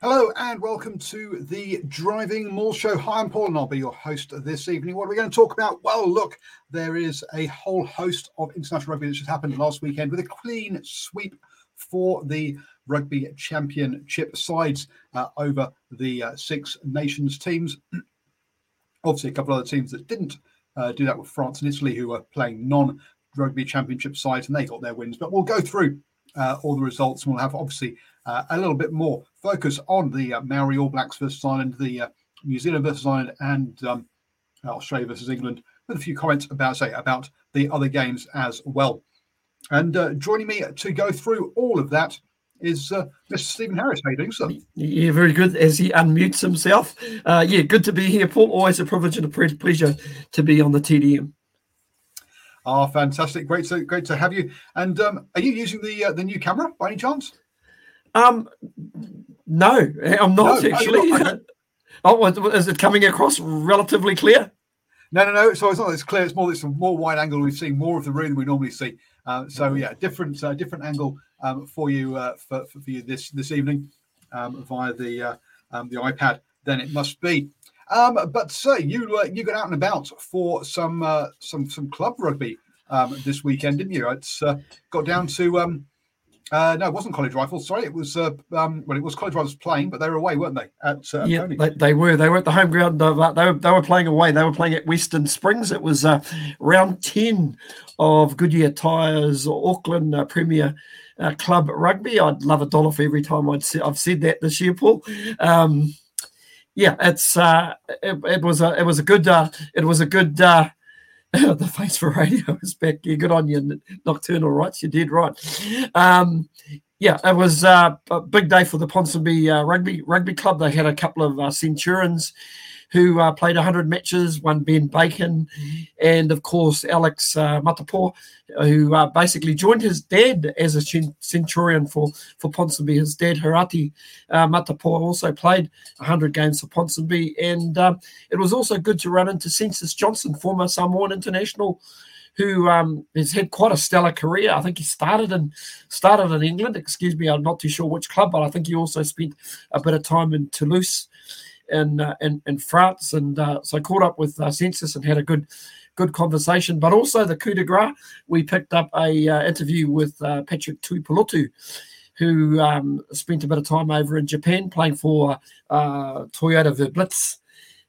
Hello and welcome to the Driving Maul Show. Hi, I'm Paul and I'll be your host this evening. What are we going to talk about? Well, look, there is a whole host of international rugby that just happened last weekend with a clean sweep for the Rugby Championship sides uh, over the uh, Six Nations teams. Obviously, a couple of other teams that didn't uh, do that with France and Italy, who were playing non Rugby Championship sides, and they got their wins. But we'll go through uh, all the results, and we'll have obviously a little bit more focus on the uh, Maori All Blacks versus Ireland, the uh, New Zealand versus Ireland, and um, Australia versus England, with a few comments about say about the other games as well. And uh, joining me to go through all of that is uh, Mr. Stephen Harris. How you doing, sir? Yeah, very good. As he unmutes himself. Uh, yeah, good to be here, Paul. Always a privilege and a pleasure to be on the TDM. Ah, fantastic! Great to great to have you. And um, are you using the uh, the new camera by any chance? Um, no, I'm not No, no, actually. you're not. oh, is it coming across relatively clear? No, no, no. So it's not. It's clear. It's more. It's a more wide angle. We've seen more of the room than we normally see. Uh, so yeah, different uh, different angle um, for you uh, for, for you this this evening um, via the uh, um, the iPad. Then it must be. Um, but sir, you uh, you got out and about for some uh, some some club rugby um, this weekend, didn't you? It's uh, got down to um, uh, no, it wasn't College Rifles. Sorry, it was uh, um, well, it was College Rifles playing, but they were away, weren't they? At uh, yeah, they, they were. They were at the home ground. Uh, they, were, they were playing away. They were playing at Western Springs. It was uh, round 10 of Goodyear Tyres Auckland uh, Premier uh, Club Rugby. I'd love a dollar for every time I'd say, I've said that this year, Paul. Um, yeah, it's uh, it, it was a it was a good uh, it was a good uh, the face for radio is back. Yeah, good on you, Nocturnal Rights. You did right. Um, yeah, it was uh, a big day for the Ponsonby uh, Rugby Rugby Club. They had a couple of uh, Centurions who uh, played 100 matches, one Ben Bacon, and of course Alex uh, who uh, basically joined his dad as a Centurion for, for Ponsonby. His dad, Harati uh, also played 100 games for Ponsonby. And um, it was also good to run into Census Johnson, former Samoan international who um, has had quite a stellar career. I think he started in started in England. Excuse me, I'm not too sure which club, but I think he also spent a bit of time in Toulouse, in uh, in, in France, and uh, so caught up with uh, Census and had a good good conversation. But also the coup de grace, we picked up a uh, interview with uh, Patrick Tuipulotu, who um, spent a bit of time over in Japan playing for uh, Toyota Verblitz.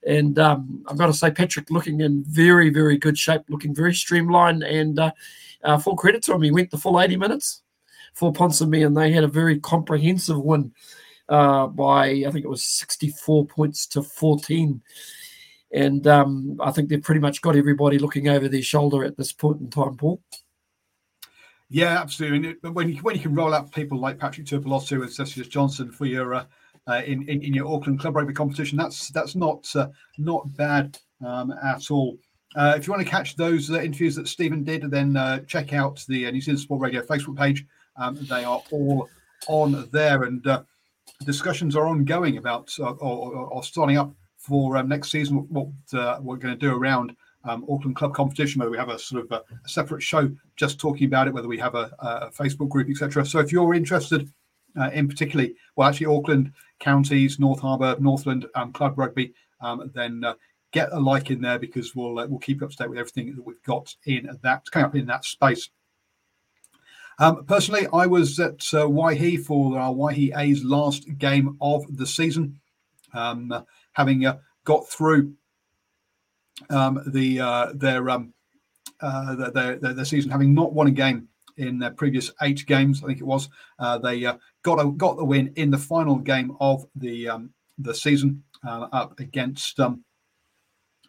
And um, I've got to say, Patrick looking in very, very good shape, looking very streamlined. And uh, uh, full credit to him, he went the full 80 minutes for Ponsonby, and they had a very comprehensive win uh, by, I think it was 64 points to 14. And um, I think they've pretty much got everybody looking over their shoulder at this point in time, Paul. Yeah, absolutely. And when you when you can roll out people like Patrick Tuipulotu and Census Johnson for your uh, uh, in, in in your Auckland club rugby competition, that's that's not uh, not bad um, at all. Uh, if you want to catch those uh, interviews that Stephen did, then check out the New Zealand Sport Radio Facebook page. Um, they are all on there, and discussions are ongoing about uh, or, or, starting up for um, next season, what uh, we're going to do around um, Auckland Club competition, whether we have a sort of a, a, separate show just talking about it, whether we have a, a Facebook group, etc. So if you're interested uh, in particularly, well, actually Auckland counties, North Harbour, Northland um, Club Rugby, um, then uh, get a like in there because we'll uh, we'll keep you up to date with everything that we've got in that coming up in that space. Um, personally, I was at uh, for our Waihi A's last game of the season, um, having uh, got through um, the uh, their, um, uh, their, their, their season, having not won a game in their previous eight games. I think it was uh, they uh, got a, got the win in the final game of the um, the season uh, up against um,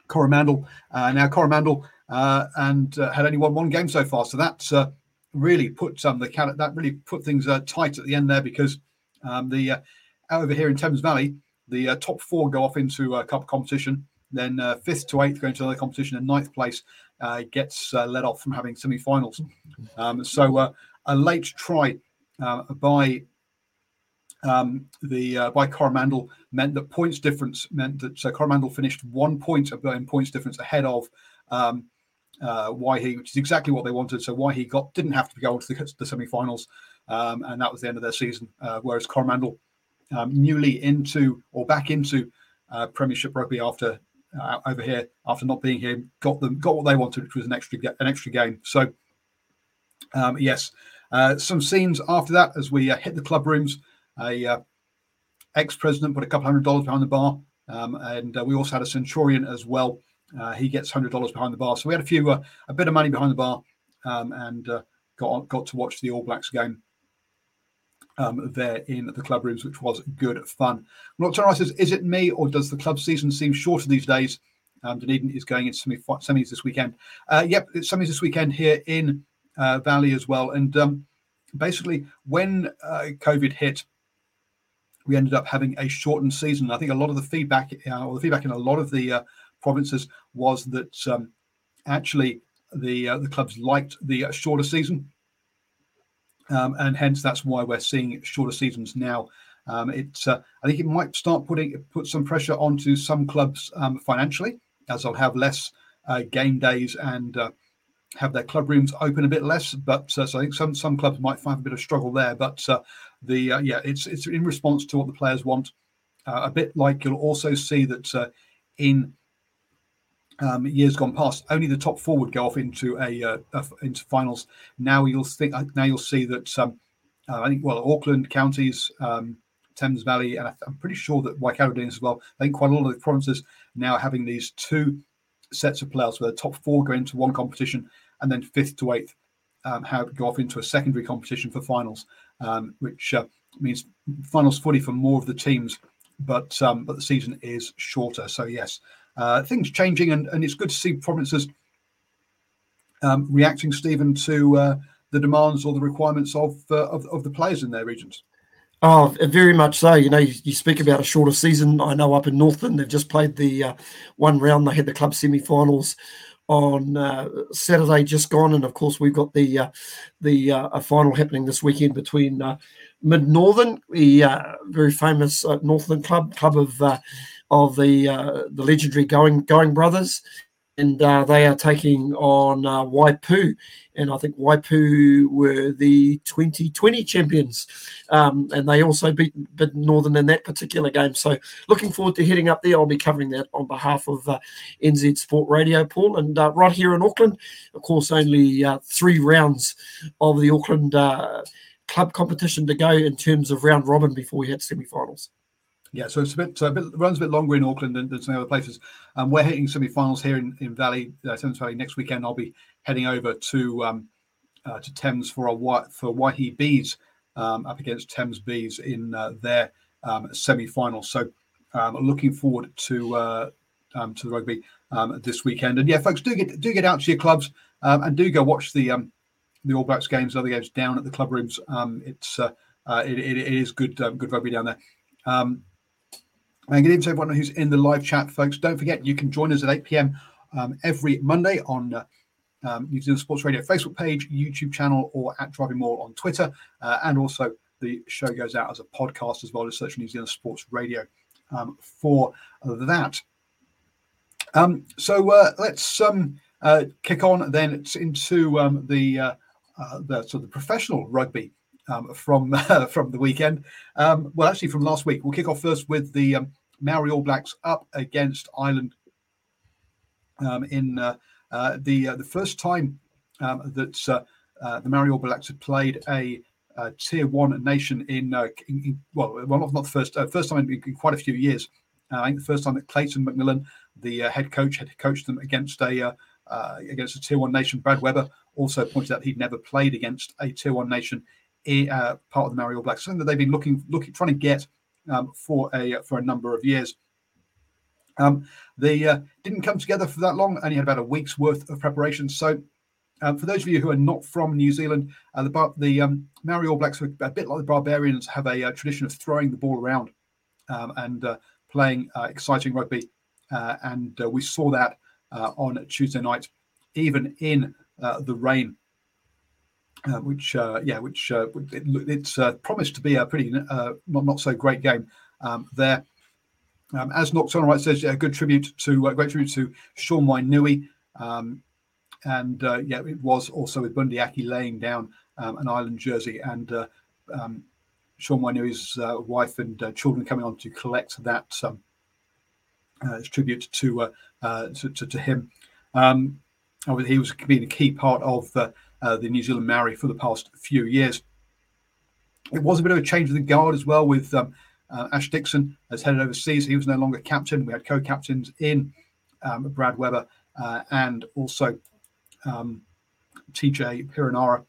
Coromandel. Uh, now Coromandel and had only won one game so far, so that's really put um, the that really put things uh, tight at the end there because um, the uh, over here in Thames Valley, the uh, top four go off into a cup competition. Then uh, fifth to eighth go into another competition, and ninth place uh, gets uh, let off from having semi-finals. Um, so a late try by um, the by Coromandel meant that points difference meant that uh, Coromandel finished one point in points difference ahead of um, uh, he, which is exactly what they wanted. So Waihi got didn't have to go on to the, the semi-finals, um, and that was the end of their season. Uh, whereas Coromandel, um, newly into or back into uh, Premiership rugby after uh, over here after not being here, got them got what they wanted, which was an extra an extra game. So um, yes, uh, some scenes after that as we uh, hit the club rooms. A ex-president put a couple hundred dollars behind the bar, um, and we also had a centurion as well uh, he gets hundred dollars behind the bar. So we had a few, uh, a bit of money behind the bar, um, and uh, got got to watch the All Blacks game um, there in the club rooms, which was good fun. Nocturne says, "Is it me, or does the club season seem shorter these days?" Um, Dunedin is going into semi semis this weekend. Uh, yep, it's semis this weekend here in uh, Valley as well. And um, basically, when COVID hit, we ended up having a shortened season. I think a lot of the feedback, or the feedback in a lot of the provinces was that um, actually the uh, the clubs liked the uh, shorter season, um, and hence that's why we're seeing shorter seasons now. Um, uh, I think it might start putting put some pressure onto some clubs um, financially, as they'll have less uh, game days and uh, have their club rooms open a bit less. But uh, so I think some some clubs might find a bit of struggle there. But the yeah, it's it's in response to what the players want. a bit like you'll also see that in um, years gone past, only the top four would go off into a, uh, a into finals. Now you'll think now you'll see that um, uh, I think well Auckland counties, um, Thames Valley, and I'm pretty sure that Waikato doing as well. I think quite a lot of the provinces now having these two sets of players where the top four go into one competition and then fifth to eighth um, have go off into a secondary competition for finals, um, which uh, means finals footy for more of the teams, but um, but the season is shorter. So yes, uh, things changing, and, and it's good to see provinces um, reacting, Stephen, to uh, the demands or the requirements of, uh, of, of the players in their regions. Oh, very much so. You know, you, you, speak about a shorter season. I know up in Northland, they've just played the uh, one round. They had the club semi-finals on uh, Saturday just gone, and of course we've got the uh, the uh, a final happening this weekend between uh, Mid Northern, the uh, very famous Northland club, club of of the uh, the legendary Going Going Brothers, and uh, they are taking on uh, Waipu, and I think Waipu were the 2020 champions, um, and they also beat, beat Northern in that particular game. So looking forward to heading up there. I'll be covering that on behalf of uh, NZ Sport Radio, Paul, and uh, right here in Auckland. Of course, only uh, three rounds of the Auckland uh, club competition to go in terms of round robin before we hit semi-finals. Yeah, so it's a bit, so a bit runs a bit longer in Auckland than, than some other places. Um, we're hitting semi-finals here in, in Valley, uh, Thames Valley next weekend. I'll be heading over to um, uh, to Thames for a for Waihi Bees um, up against Thames Bees in uh, their um, semi-final. So um, looking forward to uh, um, to the rugby this weekend. And yeah, folks, do get do get out to your clubs and do go watch the the All Blacks games, other games down at the club rooms. It's uh, uh, it, it, it is good good rugby down there. And good evening to everyone who's in the live chat, folks. Don't forget, you can join us at 8 p.m. Um, every Monday on uh, um, New Zealand Sports Radio Facebook page, YouTube channel, or at Driving Maul on Twitter. Uh, and also, the show goes out as a podcast as well as search New Zealand Sports Radio um, for that. Um, so uh, let's um, uh, kick on then into um, the, uh, uh, the sort of professional rugby um, from from the weekend. Well, actually, from last week. We'll kick off first with the Maori All Blacks up against Ireland um, in uh, uh, the the first time that the Maori All Blacks had played a uh, tier one nation in, uh, in, in, well, well, not, not the first uh, first time in, in, quite a few years. I think the first time that Clayton McMillan the uh, head coach had coached them against a uh, uh, against a tier one nation. Brad Weber also pointed out he'd never played against a tier one nation, part of the Maori All Blacks, something that they've been looking looking trying to get um, for a for a number of years. Um, they uh, didn't come together for that long, only had about a week's worth of preparation. So, um, for those of you who are not from New Zealand, uh, the, the um, Maori All Blacks, are a bit like the Barbarians, have a, a uh, tradition of throwing the ball around um, and playing exciting rugby uh, and uh, we saw that uh, on Tuesday night, even in the rain. Which, yeah, which it, it's promised to be a pretty not not so great game um, there. Um, as Nocturnal Right says, a good tribute to uh, great tribute to Sean Wainui. Um, and uh, yeah, it was also with Bundee Aki laying down um, an island jersey and uh, um, Sean Wainui's wife and children coming on to collect that um, uh, tribute to, uh, uh, to, to, to him. He was being a key part of the New Zealand Maori for the past few years. It was a bit of a change of the guard as well with um, uh, Ash Dixon has headed overseas. He was no longer captain. We had co-captains in um, Brad Weber uh, and also um, TJ Perenara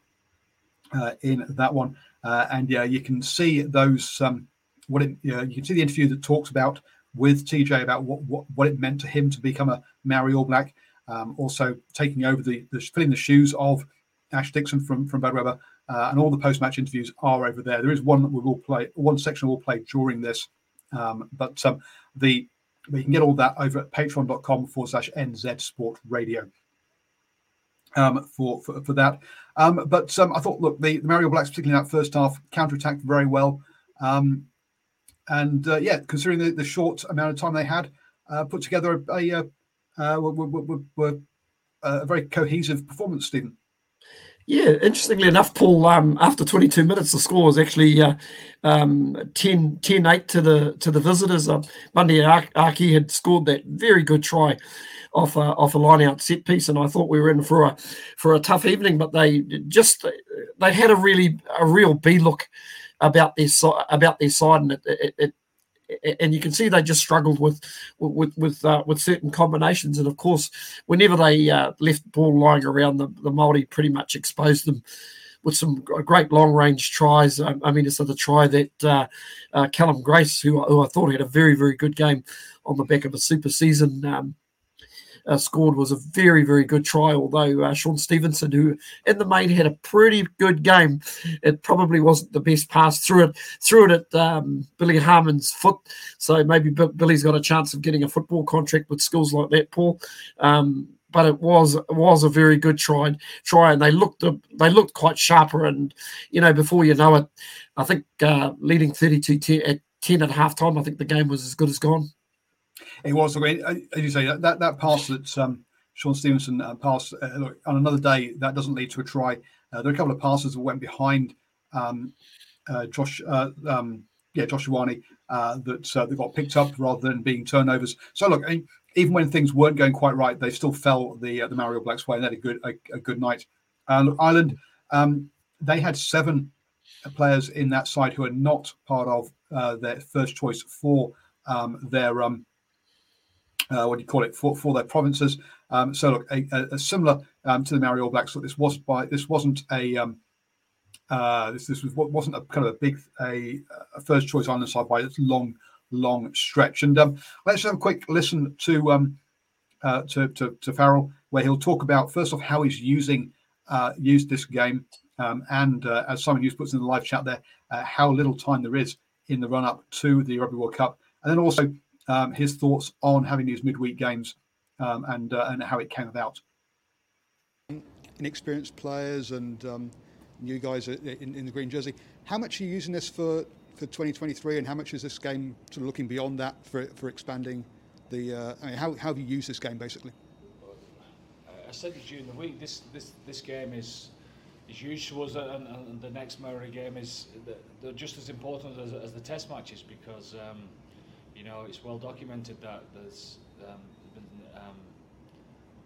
uh, in that one. and yeah, you can see those. Um, what it, you can see the interview that talks about with TJ about what, what, what it meant to him to become a Maori All Black. Um, also taking over the, the filling the shoes of Ash Dixon from from Brad Weber, uh, and all the post match interviews are over there. There is one that we will play, one section we'll play during this, um, but um, the you can get all that over at patreon.com forward slash NZ Sport Radio. Um, for, for, for that, um, but um, I thought, look, the, the Maori All Blacks, particularly in that first half, counter attacked very well. Um, and uh, yeah, considering the, the, short amount of time they had, uh, put together a, a, uh, a, a very cohesive performance, Stephen. Yeah, interestingly enough, Paul, um, after 22 minutes, the score was actually uh, um, 10, 10 8 to the to the visitors. Um, Bundee Aki had scored that very good try off a, off a line out set piece, and I thought we were in for a for a tough evening. But they just they had a really a real B look about their about their side, and it, it, it and you can see they just struggled with with with uh, with certain combinations. And of course, whenever they uh, left ball lying around, the the Maori pretty much exposed them with some great long range tries. I, I mean, it's the try that uh, uh, Cullen Grace, who, who I thought had a very very good game on the back of a super season. Um, uh, scored was a very, very good try. Although uh, Shaun Stevenson, who in the main had a pretty good game, it probably wasn't the best pass through it. Threw it at um, Billy Harmon's foot, so maybe B- Billy's got a chance of getting a football contract with schools like that, Paul. Um, but it was it was a very good try try and they looked they looked quite sharper and you know before you know it i think uh, leading 32 10 at 10 at half time i think the game was as good as gone it was. Mean, uh, as you say, that that pass that um, Shaun Stevenson uh, passed uh, look, on another day that doesn't lead to a try. Uh, there are a couple of passes that went behind um, uh, Josh. Uh, um, yeah, Josh that that got picked up rather than being turnovers. So look, I even when things weren't going quite right, they still fell the the Maori All Blacks way and had a good a, a good night. look, Ireland, um, they had seven players in that side who are not part of their first choice for um, their um, uh, what do you call it for, for their provinces. Um, so look, a, a, a similar um, to the Maori All Blacks. Look, this was by this wasn't a um, uh, this this was wasn't a kind of a big a, a first choice island side by its long long stretch. And um, let's have a quick listen to um, uh, to, to, to Farrell, where he'll talk about first off how he's using uh, used this game, um, and uh, as Simon Hughes puts in the live chat there, uh, how little time there is in the run up to the Rugby World Cup, and then also um, his thoughts on having these midweek games um, and uh, and how it came about. Inexperienced players and um, new guys in, in, the green jersey. How much are you using this for, for 2023, and how much is this game sort of looking beyond that for for expanding the uh, I mean, how, how have you used this game basically? I said it during the week. This this this game is is huge to us, and, and the next Maori game is they're just as important as, as the Test matches because um, you know it's well documented that there's um, been um,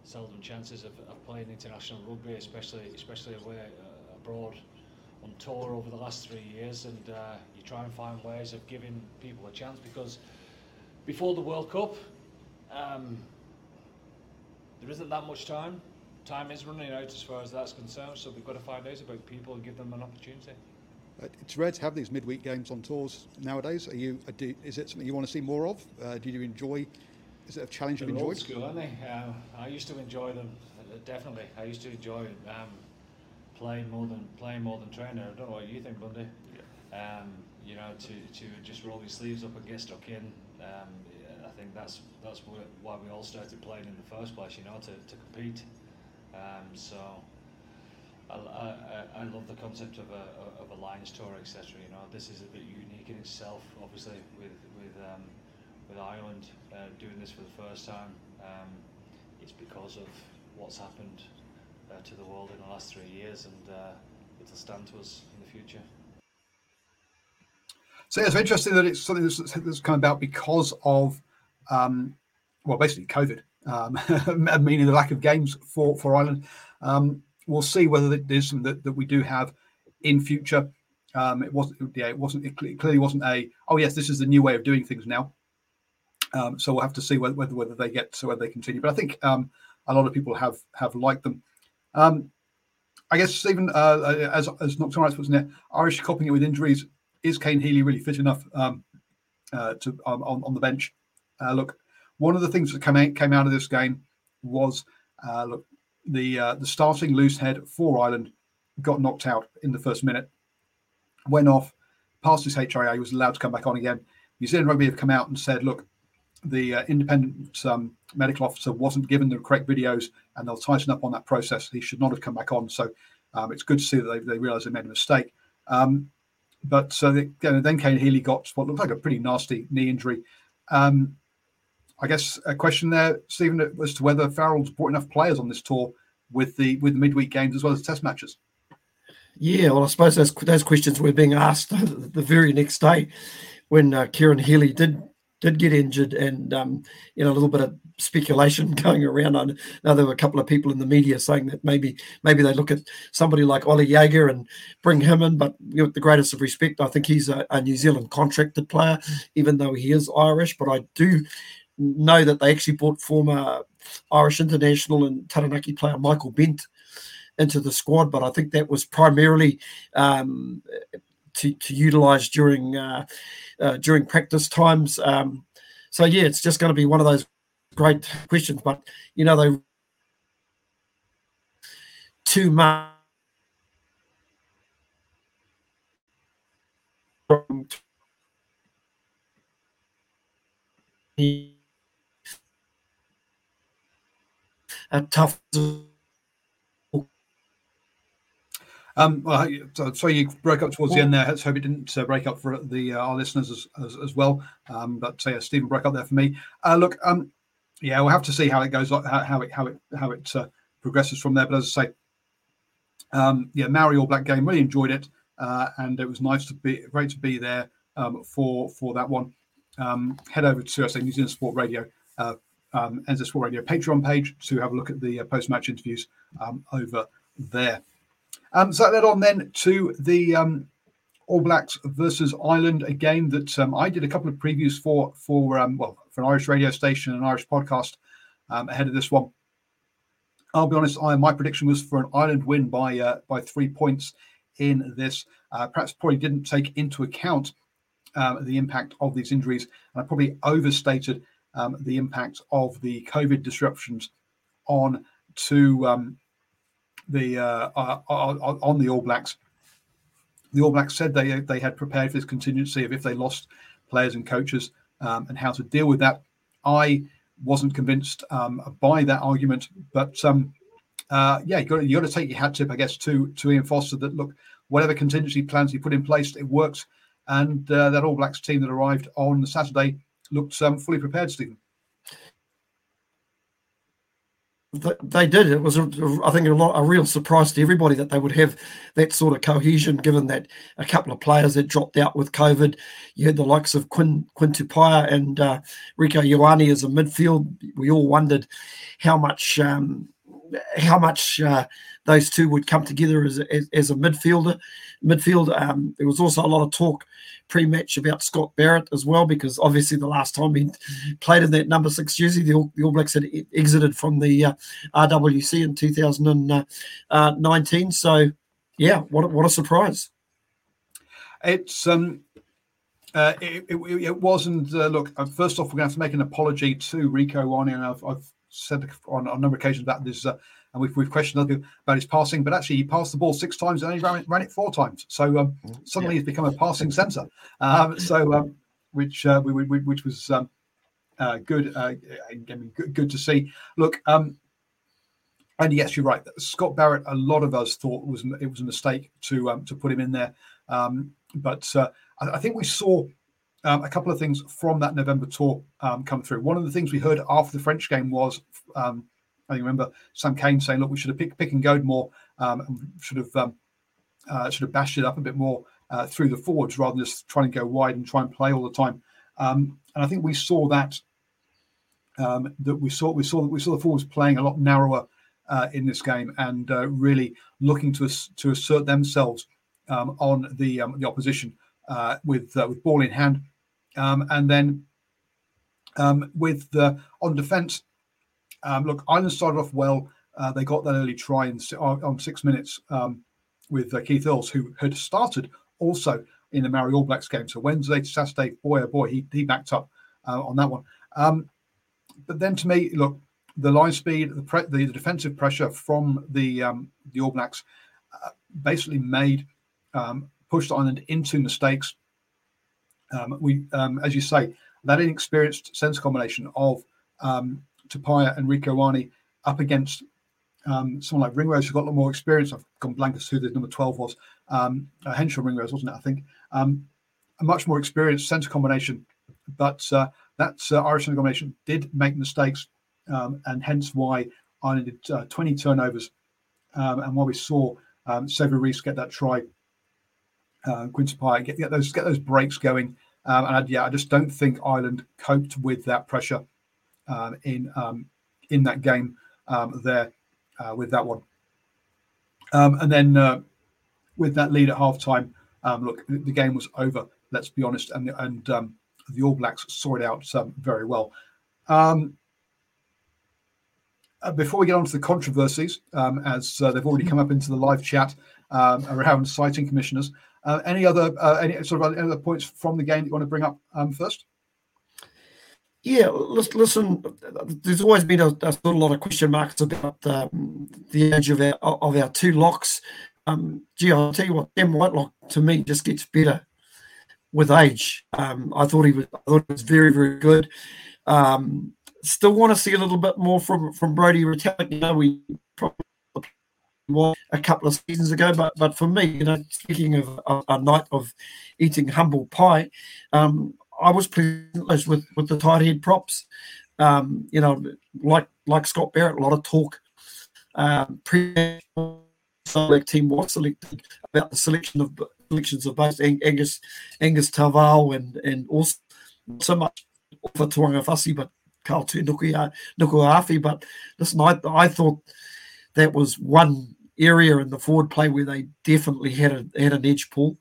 seldom chances of, of, playing international rugby, especially especially away uh, abroad on tour over the last three years, and uh, you try and find ways of giving people a chance because before the World Cup. Um, there isn't that much time. Time is running out as far as that's concerned, so we've got to find out about people and give them an opportunity. Uh, it's rare to have these midweek games on tours nowadays. Are you? Uh, do, is it something you want to see more of? Uh, do you enjoy? Is it a challenge They're you've enjoyed? Old school, aren't they? Uh, I used to enjoy them. Uh, definitely, I used to enjoy um, playing more than playing more than training. I don't know what you think, Bundy. Yeah. Um, you know, to, to just roll your sleeves up and get stuck in. Um, I think that's that's why we all started playing in the first place. You know, to, to compete. Um, so I, I, I love the concept of a of a Lions tour, etc. You know, this is a bit unique in itself. Obviously, with with um, with Ireland uh, doing this for the first time, um, it's because of what's happened uh, to the world in the last three years, and uh, it'll stand to us in the future. So yeah, it's interesting that it's something that's, that's come about because of um, well, basically COVID, um, meaning the lack of games for for Ireland. Um, we'll see whether it is something that, that we do have in future. Um, it wasn't, yeah, it wasn't. It clearly wasn't a. Oh yes, this is the new way of doing things now. Um, so we'll have to see whether whether, whether they get so whether they continue. But I think um, a lot of people have have liked them. Um, I guess Stephen, uh, as as Nocturne Rights was in there, Irish coping it with injuries. Is Cian Healy really fit enough um, uh, to um, on, on the bench? Uh, look, one of the things that came out, came out of this game was uh, look the uh, the starting loose head for Ireland got knocked out in the first minute, went off, passed his HIA, was allowed to come back on again. New Zealand Rugby have come out and said, look, the uh, independent um, medical officer wasn't given the correct videos, and they'll tighten up on that process. He should not have come back on. So um, it's good to see that they, they realise they made a mistake. Um, but so they, you know, then Cian Healy got what looked like a pretty nasty knee injury. Um, I guess a question there, Stephen, as to whether Farrell's brought enough players on this tour with the with the midweek games as well as test matches. Yeah, well, I suppose those those questions were being asked the very next day when uh, Cian Healy did did get injured, and um, you know a little bit of speculation going around. I know there were a couple of people in the media saying that maybe maybe they look at somebody like Ollie Jager and bring him in, but with the greatest of respect, I think he's a, a New Zealand contracted player, even though he is Irish. But I do know that they actually brought former Irish international and Taranaki player Michael Bent into the squad, but I think that was primarily um, to, to utilise during uh, uh, during practice times. Um, so yeah, it's just going to be one of those great questions. But you know, they too much. A tough. Um, well, so you broke up towards the end there. Let's hope it didn't uh, break up for the uh, our listeners as, as, as well. Um, but uh, yeah, Stephen broke up there for me. Uh, look, um, yeah, we'll have to see how it goes, how, how it how it how it uh, progresses from there. But as I say, um, yeah, Maori All Black game, really enjoyed it, uh, and it was nice to be great to be there um, for for that one. Um, head over to I say New Zealand Sport Radio uh, um, NZ Sport Radio Patreon page to have a look at the uh, post match interviews um, over there. Um, so that led on then to the um, All Blacks versus Ireland, a game that um, I did a couple of previews for for um, well for an Irish radio station and an Irish podcast ahead of this one. I'll be honest, I, my prediction was for an Ireland win by uh, by three points in this. Uh, perhaps probably didn't take into account uh, the impact of these injuries, and I probably overstated um, the impact of the COVID disruptions on to um, the uh, uh, uh, on the All Blacks. The All Blacks said they they had prepared for this contingency of if they lost players and coaches um, and how to deal with that. I wasn't convinced um, by that argument, but um, uh, yeah, you got you got to take your hat tip, I guess, to to Ian Foster. That look, whatever contingency plans he put in place, it works, and uh, that All Blacks team that arrived on Saturday looked um, fully prepared, Stephen. They did. It was, a, I think, a, lot, a, real surprise to everybody that they would have that sort of cohesion, given that a couple of players had dropped out with COVID. You had the likes of Quinn Quintupaya and uh, Rieko Ioane as a midfield. We all wondered how much um, how much uh, those two would come together as, as, as a midfielder. Midfield. Um, there was also a lot of talk pre-match about Scott Barrett as well, because obviously the last time he played in that number six jersey, the All, the All Blacks had exited from the uh, RWC in 2019. So, yeah, what what a surprise! It's um, uh, it, it, it, wasn't. Uh, look, uh, first off, we're going to have to make an apology to Rieko Ioane, and I've, I've said on, on a number of occasions that there's uh, and we've, we've questioned other about his passing, but actually he passed the ball six times and he ran it, ran it four times. So um, mm, suddenly yeah. he's become a passing centre. Um, so um, which uh, we, we, which was um, uh, good, uh, good, good to see. Look, um, and yes, you're right. Scott Barrett, a lot of us thought was it was a mistake to um, to put him in there, um, but uh, I, I, think we saw um, a couple of things from that November tour um, come through. One of the things we heard after the French game was um, I remember Sam Cane saying, "Look, we should have picked pick and go more, um, and should have um, uh, should have bashed it up a bit more uh, through the forwards rather than just trying to go wide and try and play all the time." Um, and I think we saw that that we saw we saw that we saw the forwards playing a lot narrower uh, in this game and uh, really looking to to assert themselves on the the opposition uh, with uh, with ball in hand, and then with on defence um, look, Ireland started off well. Uh, they got that early try in, on six minutes um, with uh, Keith Earls, who had started also in the Maori All Blacks game. So Wednesday to Saturday, boy oh boy, he, he backed up uh, on that one. Um, but then to me, look, the line speed, the, pre- the, the defensive pressure from the um, the All Blacks uh, basically made um, pushed Ireland into mistakes. Um, we, um, as you say, that inexperienced sense combination of um, Tupaea and Rieko Ioane up against um, someone like Ringrose, who's got a lot more experience. I've gone blank as to who the number 12 was. Um, uh, Henshaw Ringrose, wasn't it? I think. Um, a much more experienced centre combination. But uh, that uh, Irish centre combination did make mistakes, um, and hence why Ireland did uh, 20 turnovers. Um, and why we saw um, Sevu Reece get that try, uh, Quinn Tupaea, get, get, those, get those breaks going. Um, and I, yeah, I just don't think Ireland coped with that pressure um, in um, in that game um, there uh, with that one. Um, and then uh, with that lead at halftime, look, the, game was over. Let's be honest, and and the All Blacks saw it out very well. Uh, before we get on to the controversies, as uh, they've already come up into the live chat around citing commissioners, uh, any other uh, any sort of other points from the game that you want to bring up first? Yeah, listen. There's always been a, a, lot of question marks about um, the age of our of our two locks. Um, gee, I'll tell you what, Dan Whitelock to me just gets better with age. Um, I thought he was, I thought he was very, very good. Um, still want to see a little bit more from from Brodie Retallick. You know, we probably a couple of seasons ago, but but for me, you know, speaking of a, a night of eating humble pie, um, I was pleased with with the tight head props. Um, you know, like like Scott Barrett, a lot of talk. Um, pre select team was selected about the selection of selections of both Angus Angus Ta'avao and and also so much for Tu'ungafasi, but Carl Nukuafi. But listen, I I thought that was one area in the forward play where they definitely had a had an edge pull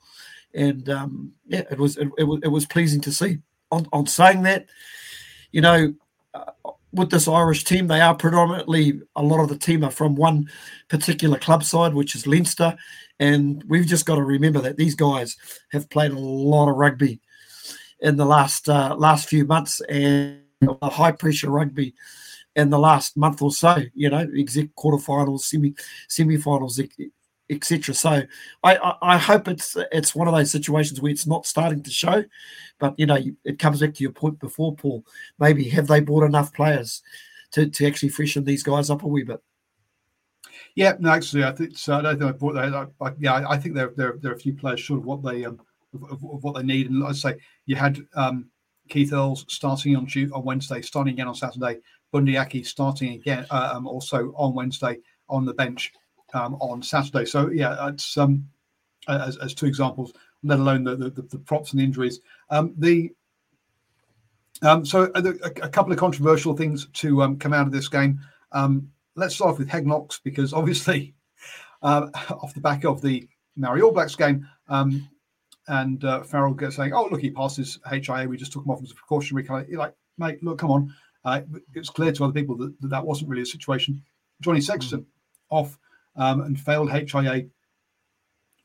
and um, yeah, it was it, it, was it was pleasing to see. On, on saying that, you know, uh, with this Irish team, they are predominantly a lot of the team are from one particular club side, which is Leinster, and we've just got to remember that these guys have played a lot of rugby in the last uh, last few months and high pressure rugby in the last month or so. You know, exec quarterfinals, semi semi-finals, etc. So I, I, I, hope it's it's one of those situations where it's not starting to show, but you know it comes back to your point before, Paul. Maybe have they bought enough players to, to actually freshen these guys up a wee bit? Yeah, no, actually, I think so. I don't think I bought that. I, I, yeah, I think there there there are a few players short of what they um of, of, of what they need. And I say you had um Keith Earls starting on Tuesday, on Wednesday, starting again on Saturday. Bundee Aki starting again uh, um, also on Wednesday on the bench um, on Saturday. So yeah, it's um, as, as two examples, let alone the the, the props and the injuries. Um, the um, so a, a, couple of controversial things to um, come out of this game. Let's start off with Hegg-Knox because obviously, uh, off the back of the Maori All Blacks game, and uh, Farrell gets saying, "Oh, look, he passes HIA. We just took him off as a precautionary kind of." Like, mate, look, come on. Uh, it's clear to other people that, that, that wasn't really a situation. Johnny Sexton mm. off um, and failed HIA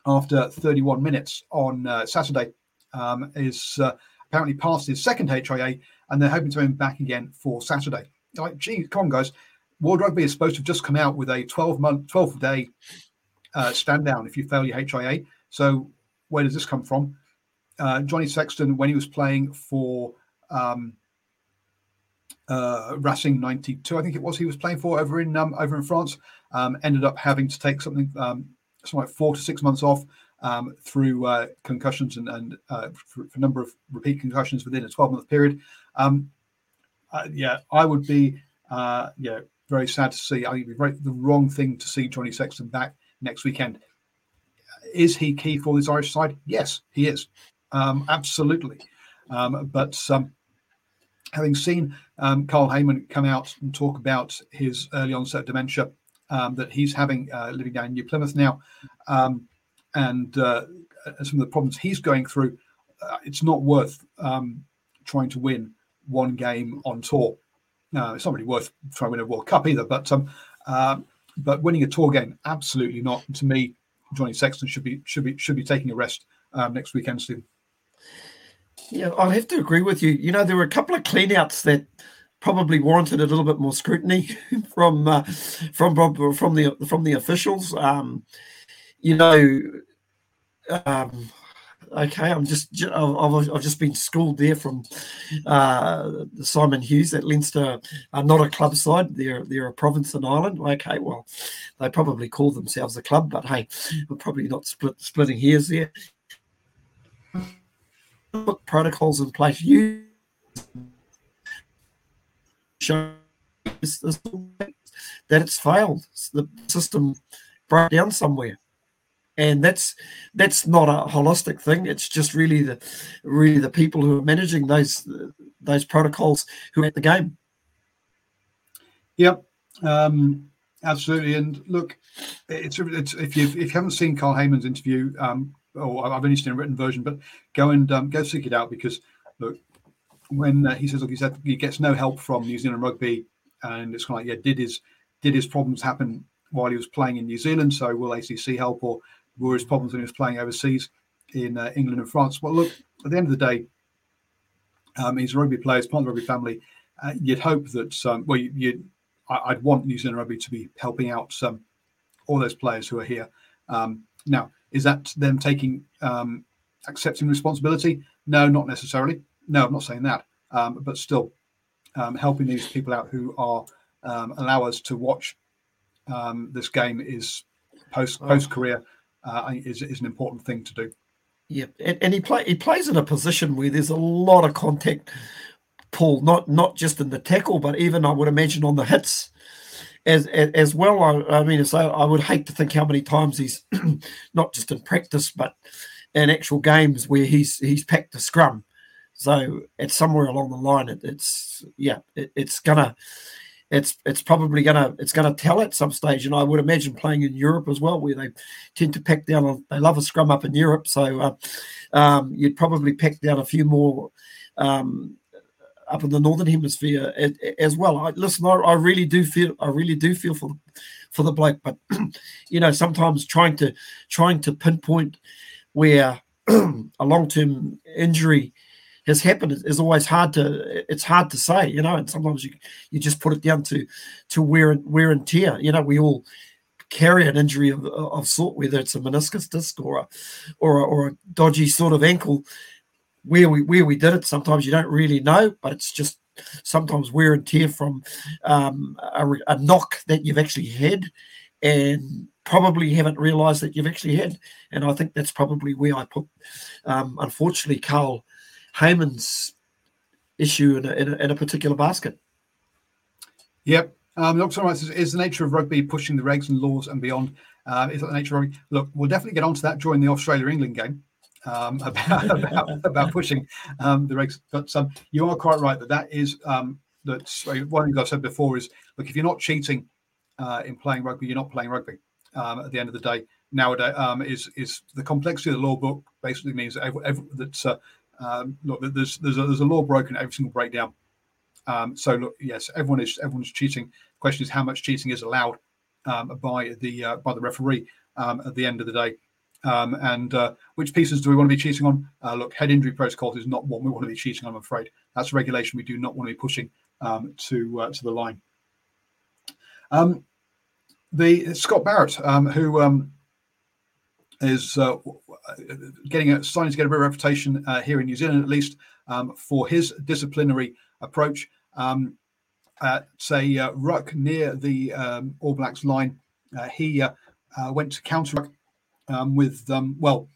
after 31 minutes on uh, Saturday. Um, is uh, apparently passed his second HIA, and they're hoping to have him back again for Saturday. Like, gee, come on, guys. World Rugby is supposed to have just come out with a 12 month, 12 day uh, stand down if you fail your HIA. So where does this come from? Uh, Johnny Sexton, when he was playing for um, uh, Racing 92, I think it was he was playing for over in um, over in France, um, ended up having to take something um, something like four to six months off um, through uh, concussions and, and uh, for, a number of repeat concussions within a 12 month period. Um, uh, yeah, I would be uh, yeah very sad to see. I it'd be very, the wrong thing to see Johnny Sexton back next weekend. Is he key for this Irish side? Yes, he is. Um, absolutely. Um, but um, having seen um, Carl Hayman come out and talk about his early onset dementia um, that he's having uh, living down in New Plymouth now, um, and uh, some of the problems he's going through, uh, it's not worth um, trying to win one game on tour. Uh, it's not really worth trying to win a World Cup either, but um, uh, but winning a tour game, absolutely not. To me, Johnny Sexton should be should be should be taking a rest um, next weekend, Stephen. Yeah, I'll have to agree with you. You know, there were a couple of cleanouts that probably warranted a little bit more scrutiny from uh, from from the from the officials. Um, you know, um, okay, I'm just I've, I've just been schooled there from uh, Simon Hughes at Leinster are not a club side; they're they're a province and island. Okay, well, they probably call themselves a club, but hey, we're probably not split, splitting hairs there. Put protocols in place. You show that it's failed. The system broke down somewhere. And that's that's not a holistic thing. It's just really the really the people who are managing those those protocols who are at the game. Yep. Um absolutely. And look it's, it's if you if you haven't seen carl hayman's interview um or i've only seen a written version but go and um, go seek it out because look when uh, he says look he said he gets no help from new zealand rugby and it's kind of like yeah did his did his problems happen while he was playing in New Zealand. So will ACC help, or were his problems when he was playing overseas in uh, England and France. Well, look, at the end of the day, um, he's a rugby player, he's part of the rugby family. Uh, you'd hope that, um, well, you, would I'd want New Zealand rugby to be helping out um, all those players who are here. Um, now, is that them taking um, accepting responsibility? No, not necessarily. No, I'm not saying that, um, but still helping these people out who are allow us to watch this game is post post career uh, is, is an important thing to do. Yeah, and, and he play he plays in a position where there's a lot of contact, Paul. Not not just in the tackle, but even I would imagine on the hits, as as, well. I, I mean, I would hate to think how many times he's not just in practice, but in actual games where he's he's packed a scrum. So it's somewhere along the line. It, it's yeah, it, it's gonna it's it's probably gonna it's gonna tell at some stage, and I would imagine playing in Europe as well, where they tend to pack down. They love a scrum up in Europe, so uh, um, you'd probably pack down a few more um, up in the northern hemisphere as well. I, listen, I, I, really do feel I really do feel for for the bloke, but you know sometimes trying to trying to pinpoint where a long term injury has happened is, always hard to it's hard to say, you know, and sometimes you you just put it down to to wear and wear and tear. You know, we all carry an injury of, of sort, whether it's a meniscus disc or a, or a, or a dodgy sort of ankle. Where we where we did it, sometimes you don't really know, but it's just sometimes wear and tear from um, a, a knock that you've actually had, and probably haven't realised that you've actually had. And I think that's probably where I put, um, unfortunately, Carl Hayman's issue in a, in a, in a particular basket. Yep. Um, look, so is, is the nature of rugby pushing the regs and laws and beyond? Uh, is that the nature of rugby? Look, we'll definitely get onto that during the Australia England game um, about, about, about pushing um, the regs. But um, you are quite right that that is um, that. One thing I've said before is look, if you're not cheating uh, in playing rugby, you're not playing rugby. Um, at the end of the day, nowadays um, is is the complexity of the law book basically means that every, every, that uh, um, look there's there's a, there's a law broken every single breakdown. Um, so look, yes, everyone is everyone's cheating. The question is how much cheating is allowed um, by the uh, by the referee um, at the end of the day. Um, and uh, which pieces do we want to be cheating on? Uh, look, head injury protocols is not what we want to be cheating on. I'm afraid that's a regulation we do not want to be pushing um, to uh, to the line. Um, the Scott Barrett, um, who um, is uh, getting a, starting to get a bit of reputation uh, here in New Zealand, at least um, for his disciplinary approach. At say uh, ruck near the All Blacks line, he went to counter ruck um, with um, well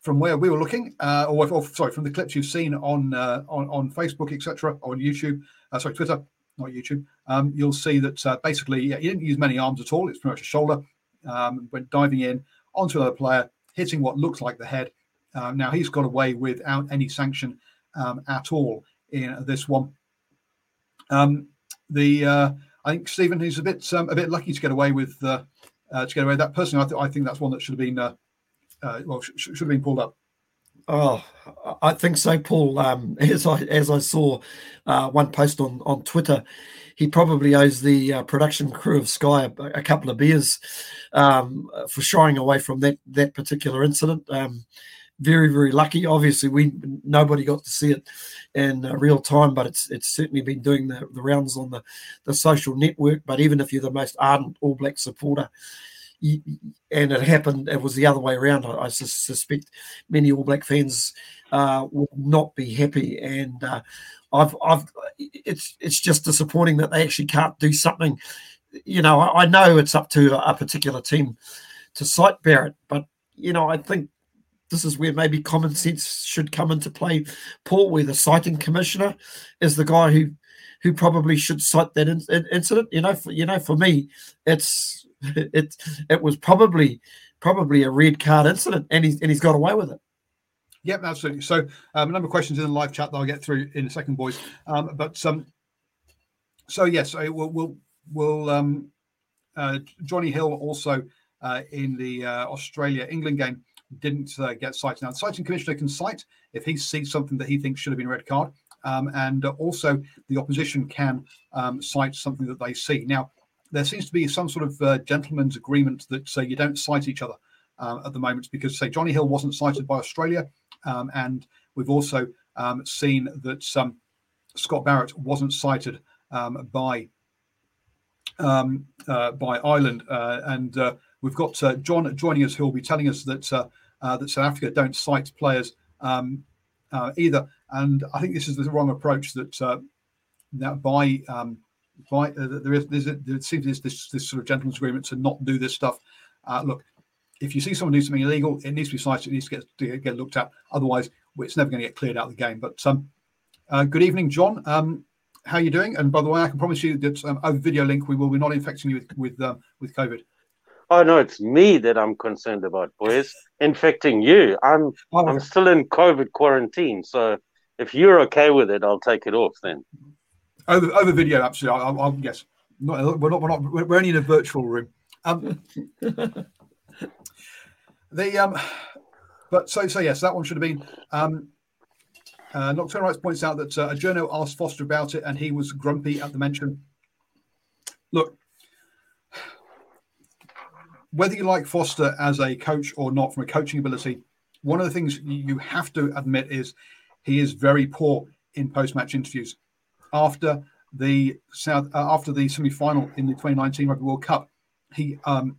from where we were looking, or, or, sorry, from the clips you've seen on on, on Facebook, etc., on YouTube, sorry, Twitter, not YouTube, um, you'll see that uh, basically yeah, he didn't use many arms at all. It's pretty much a shoulder. Um, went diving in onto another player, hitting what looks like the head. Uh, now he's got away without any sanction um, at all in this one. Um, the uh, I think Stephen is a bit um, a bit lucky to get away with uh, uh, to get away that. Personally, I, th- I think that's one that should have been uh, well sh- should have been pulled up. Oh, I think so, Paul. Um, as I as I saw uh, one post on on Twitter, he probably owes the uh, production crew of Sky a, a couple of beers um, for shying away from that that particular incident. Um, very very lucky. Obviously, we nobody got to see it in uh, real time, but it's it's certainly been doing the, the rounds on the the social network. But even if you're the most ardent All Black supporter, and it happened. It was the other way around. I, I suspect many All Black fans uh, will not be happy, and uh, I've, I've, it's, it's just disappointing that they actually can't do something. You know, I, I know it's up to a, a particular team to cite Barrett, but you know, I think this is where maybe common sense should come into play. Paul, where the citing commissioner is the guy who who probably should cite that in, in, incident. You know, for, you know, for me, it's it it was probably probably a red card incident, and he's and he's got away with it. Yep, absolutely. So um, a number of questions in the live chat that I'll get through in a second, boys. Um, but um, so yes, so we'll we'll, we'll um, uh, Jonny Hill also uh, in the uh, Australia England game didn't uh, get cited. Now the citing commissioner can cite if he sees something that he thinks should have been a red card. Um, and also the opposition can um, cite something that they see. Now, there seems to be some sort of uh, gentleman's agreement that uh, you don't cite each other uh, at the moment because, say, Jonny Hill wasn't cited by Australia, um, and we've also um, seen that um, Scott Barrett wasn't cited um, by um, uh, by Ireland, uh, and uh, we've got John joining us who will be telling us that that South Africa don't cite players um, either, and I think this is the wrong approach that that by uh, there is there seems this, this sort of gentleman's agreement to not do this stuff. Uh, look, if you see someone do something illegal, it needs to be cited. It needs to get get looked at. Otherwise, it's never going to get cleared out of the game. But um, uh, good evening, John. Um, how are you doing? And by the way, I can promise you that um, over video link, we will be not infecting you with with, um, with COVID. Oh no, it's me that I'm concerned about, boys. Infecting you. I'm oh, I'm still in COVID quarantine, so if you're okay with it, I'll take it off then. Over over video, absolutely. I'll, I'll yes. Not, we're not. We're not. We're only in a virtual room. Um, the um, but so so yes, that one should have been. Um, uh, Nocturnal Rights points out that uh, a journo asked Foster about it, and he was grumpy at the mention. Look, whether you like Foster as a coach or not, from a coaching ability, one of the things you have to admit is he is very poor in post-match interviews after the South uh, after the semi final in the 2019 Rugby World Cup. He um,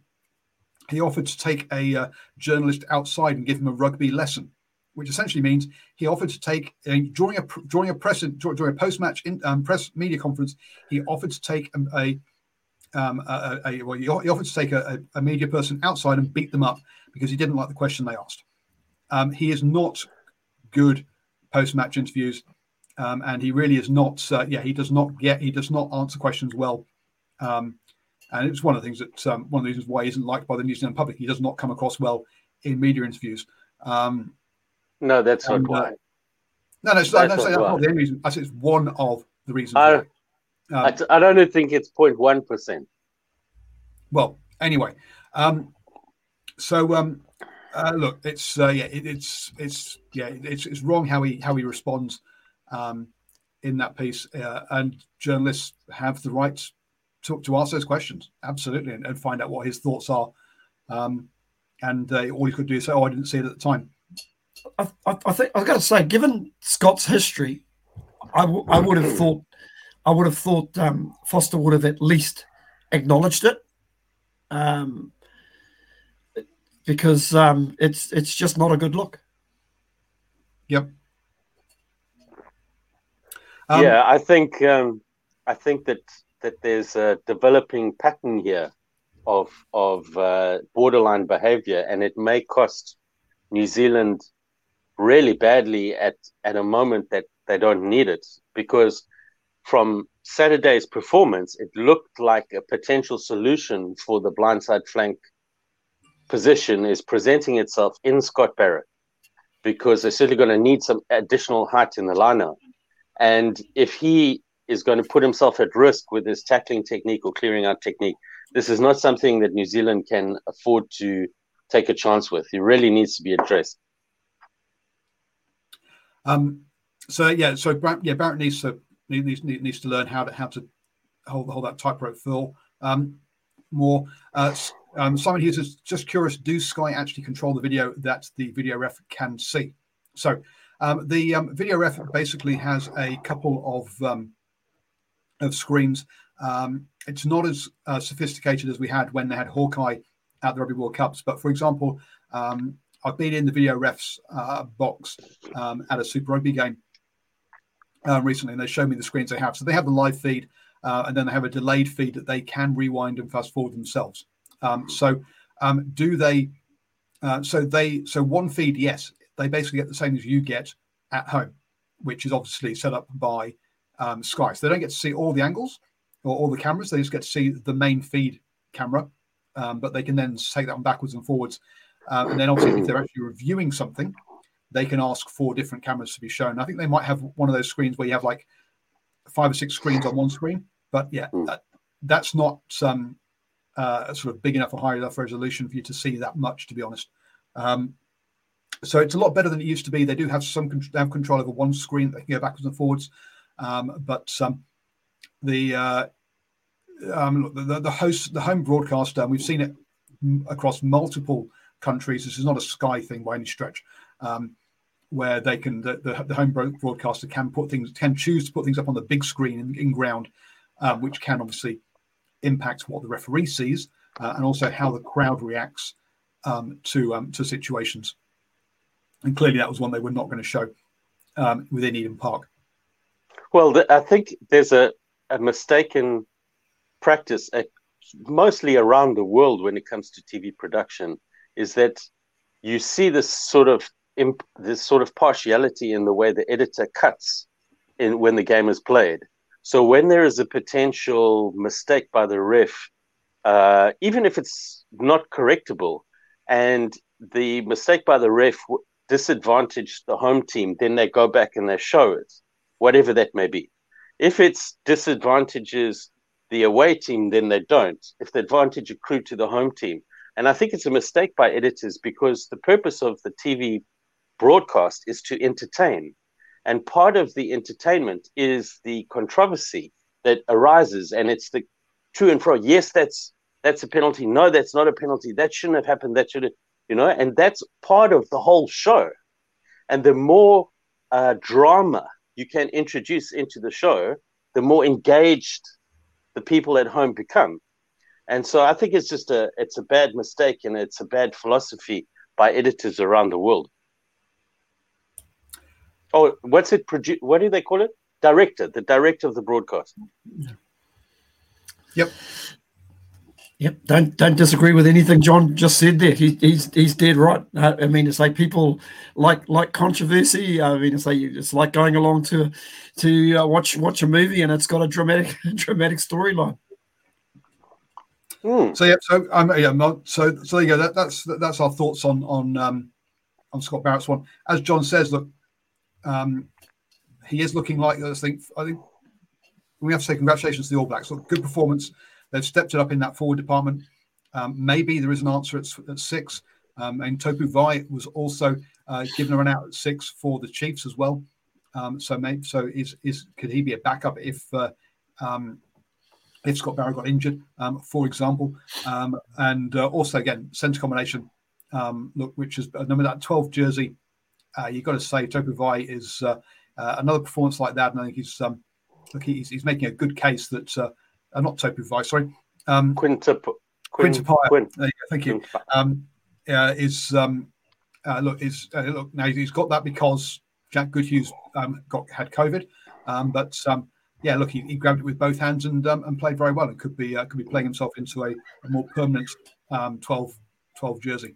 he offered to take a uh, journalist outside and give him a rugby lesson, which essentially means he offered to take during a during a press during a post match um, press media conference. He offered to take a, a um, a, a, well, he offered to take a, a, media person outside and beat them up because he didn't like the question they asked. Um, he is not good post-match interviews. um, and he really is not. Uh, yeah, he does not get. He does not answer questions well, um, and it's one of the things that um, one of the reasons why he isn't liked by the New Zealand public. He does not come across well in media interviews. Um, no, that's and, not why. Uh, no, no, that's, that's, not, that's not the only reason. I say it's one of the reasons. I, um, I, I don't think it's 0.1 percent. Well, anyway, um, so um, uh, look, it's uh, yeah, it, it's it's yeah, it's it's wrong how he how he responds um, in that piece, uh, and journalists have the right to, to ask those questions absolutely and, and find out what his thoughts are. Um, and uh, all you could do is say, "Oh, I didn't see it at the time." I, I, I think I've got to say, given Scott's history, I, w- I would have thought I would have thought um, Foster would have at least acknowledged it, um, because um, it's it's just not a good look. Yep. Um, yeah, I think um, I think that that there's a developing pattern here of of uh, borderline behavior, and it may cost New Zealand really badly at at a moment that they don't need it because from Saturday's performance, it looked like a potential solution for the blindside flank position is presenting itself in Scott Barrett because they're certainly going to need some additional height in the lineup. And if he is going to put himself at risk with his tackling technique or clearing out technique, this is not something that New Zealand can afford to take a chance with. He really needs to be addressed. Um, so yeah, so yeah, Barrett needs to needs needs to learn how to how to hold hold that tightrope fill um, more. Uh, um, Simon Hughes is just curious: Do Sky actually control the video that the video ref can see? So um, the um, video ref basically has a couple of um, of screens. Um, it's not as uh, sophisticated as we had when they had Hawkeye at the Rugby World Cups. But for example, I've been in the video refs uh, box at a Super Rugby game uh, recently, and they showed me the screens they have. So they have the live feed, uh, and then they have a delayed feed that they can rewind and fast forward themselves. Um, so um, do they? Uh, so they so one feed, yes, they basically get the same as you get at home, which is obviously set up by um, Sky. So they don't get to see all the angles or all the cameras. They just get to see the main feed camera, um, but they can then take that one backwards and forwards. Uh, and then obviously, if they're actually reviewing something, they can ask for different cameras to be shown. I think they might have one of those screens where you have like five or six screens on one screen. But yeah, hmm. that, that's not um, uh, sort of big enough or high enough resolution for you to see that much, to be honest. Um, so it's a lot better than it used to be. They do have some they have control over one screen. They can go backwards and forwards. Um, but um, the, uh, um, the, the host, the home broadcaster, and we've seen it across multiple countries. This is not a Sky thing by any stretch, um, where they can the, the, the, home broadcaster can put things can choose to put things up on the big screen in, in ground, um, which can obviously impact what the referee sees uh, and also how the crowd reacts um, to um, to situations. And clearly, that was one they were not going to show um, within Eden Park. Well, I think there's a, a mistaken practice, at, mostly around the world when it comes to TV production, is that you see this sort of imp, this sort of partiality in the way the editor cuts in when the game is played. So when there is a potential mistake by the ref, uh, even if it's not correctable, and the mistake by the ref disadvantaged the home team, then they go back and they show it whatever that may be. If it's disadvantages the away team, then they don't. If the advantage accrued to the home team. And I think it's a mistake by editors because the purpose of the TV broadcast is to entertain. And part of the entertainment is the controversy that arises. And it's the to and fro. Yes, that's that's a penalty. No, that's not a penalty. That shouldn't have happened. That should have, you know, and that's part of the whole show. And the more uh, drama you can introduce into the show, the more engaged the people at home become. And so I think it's just a it's a bad mistake and it's a bad philosophy by editors around the world. Oh, what's it? Produ- what do they call it? Director, the director of the broadcast. Yep. Yep, don't don't disagree with anything John just said there. He, he's he's dead right. Uh, I mean, it's like people like like controversy. I mean, it's like it's like going along to to uh, watch watch a movie and it's got a dramatic dramatic storyline. Mm. So yeah, so um, yeah, so so there you go. That, that's that's our thoughts on on um, on Scott Barrett's one. As John says, look, um, he is looking like I think I think we have to say congratulations to the All Blacks. Look, good performance. They've stepped it up in that forward department. Um, maybe there is an answer at, at six. Um, and Tupou Vaa'i was also uh, given a run out at six for the Chiefs as well. Um, so maybe so is is could he be a backup if uh, um, if Scott Barrett got injured, um, for example? Um, and uh, also again centre combination. Um, look, which is number that twelve jersey. Uh, you've got to say Tupou Vaa'i is uh, uh, another performance like that, and I think he's look he's, he's making a good case that uh, not Tupou Vaa'i, sorry. Um, Quinta, Quin, Quin. You thank you. Um, uh, is um, uh, look is uh, look now he's got that because Jack Goodhue um, got had COVID, um, but um, yeah, look he, he, grabbed it with both hands and um, and played very well. It could be uh, could be playing himself into a, a more permanent um, 12, 12 jersey.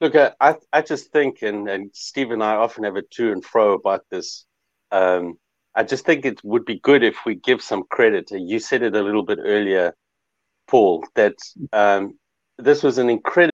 Look, uh, I I just think, and and Steve and I often have a to and fro about this. Um, I just think it would be good if we give some credit. You said it a little bit earlier, Paul, that um, this was an incredible.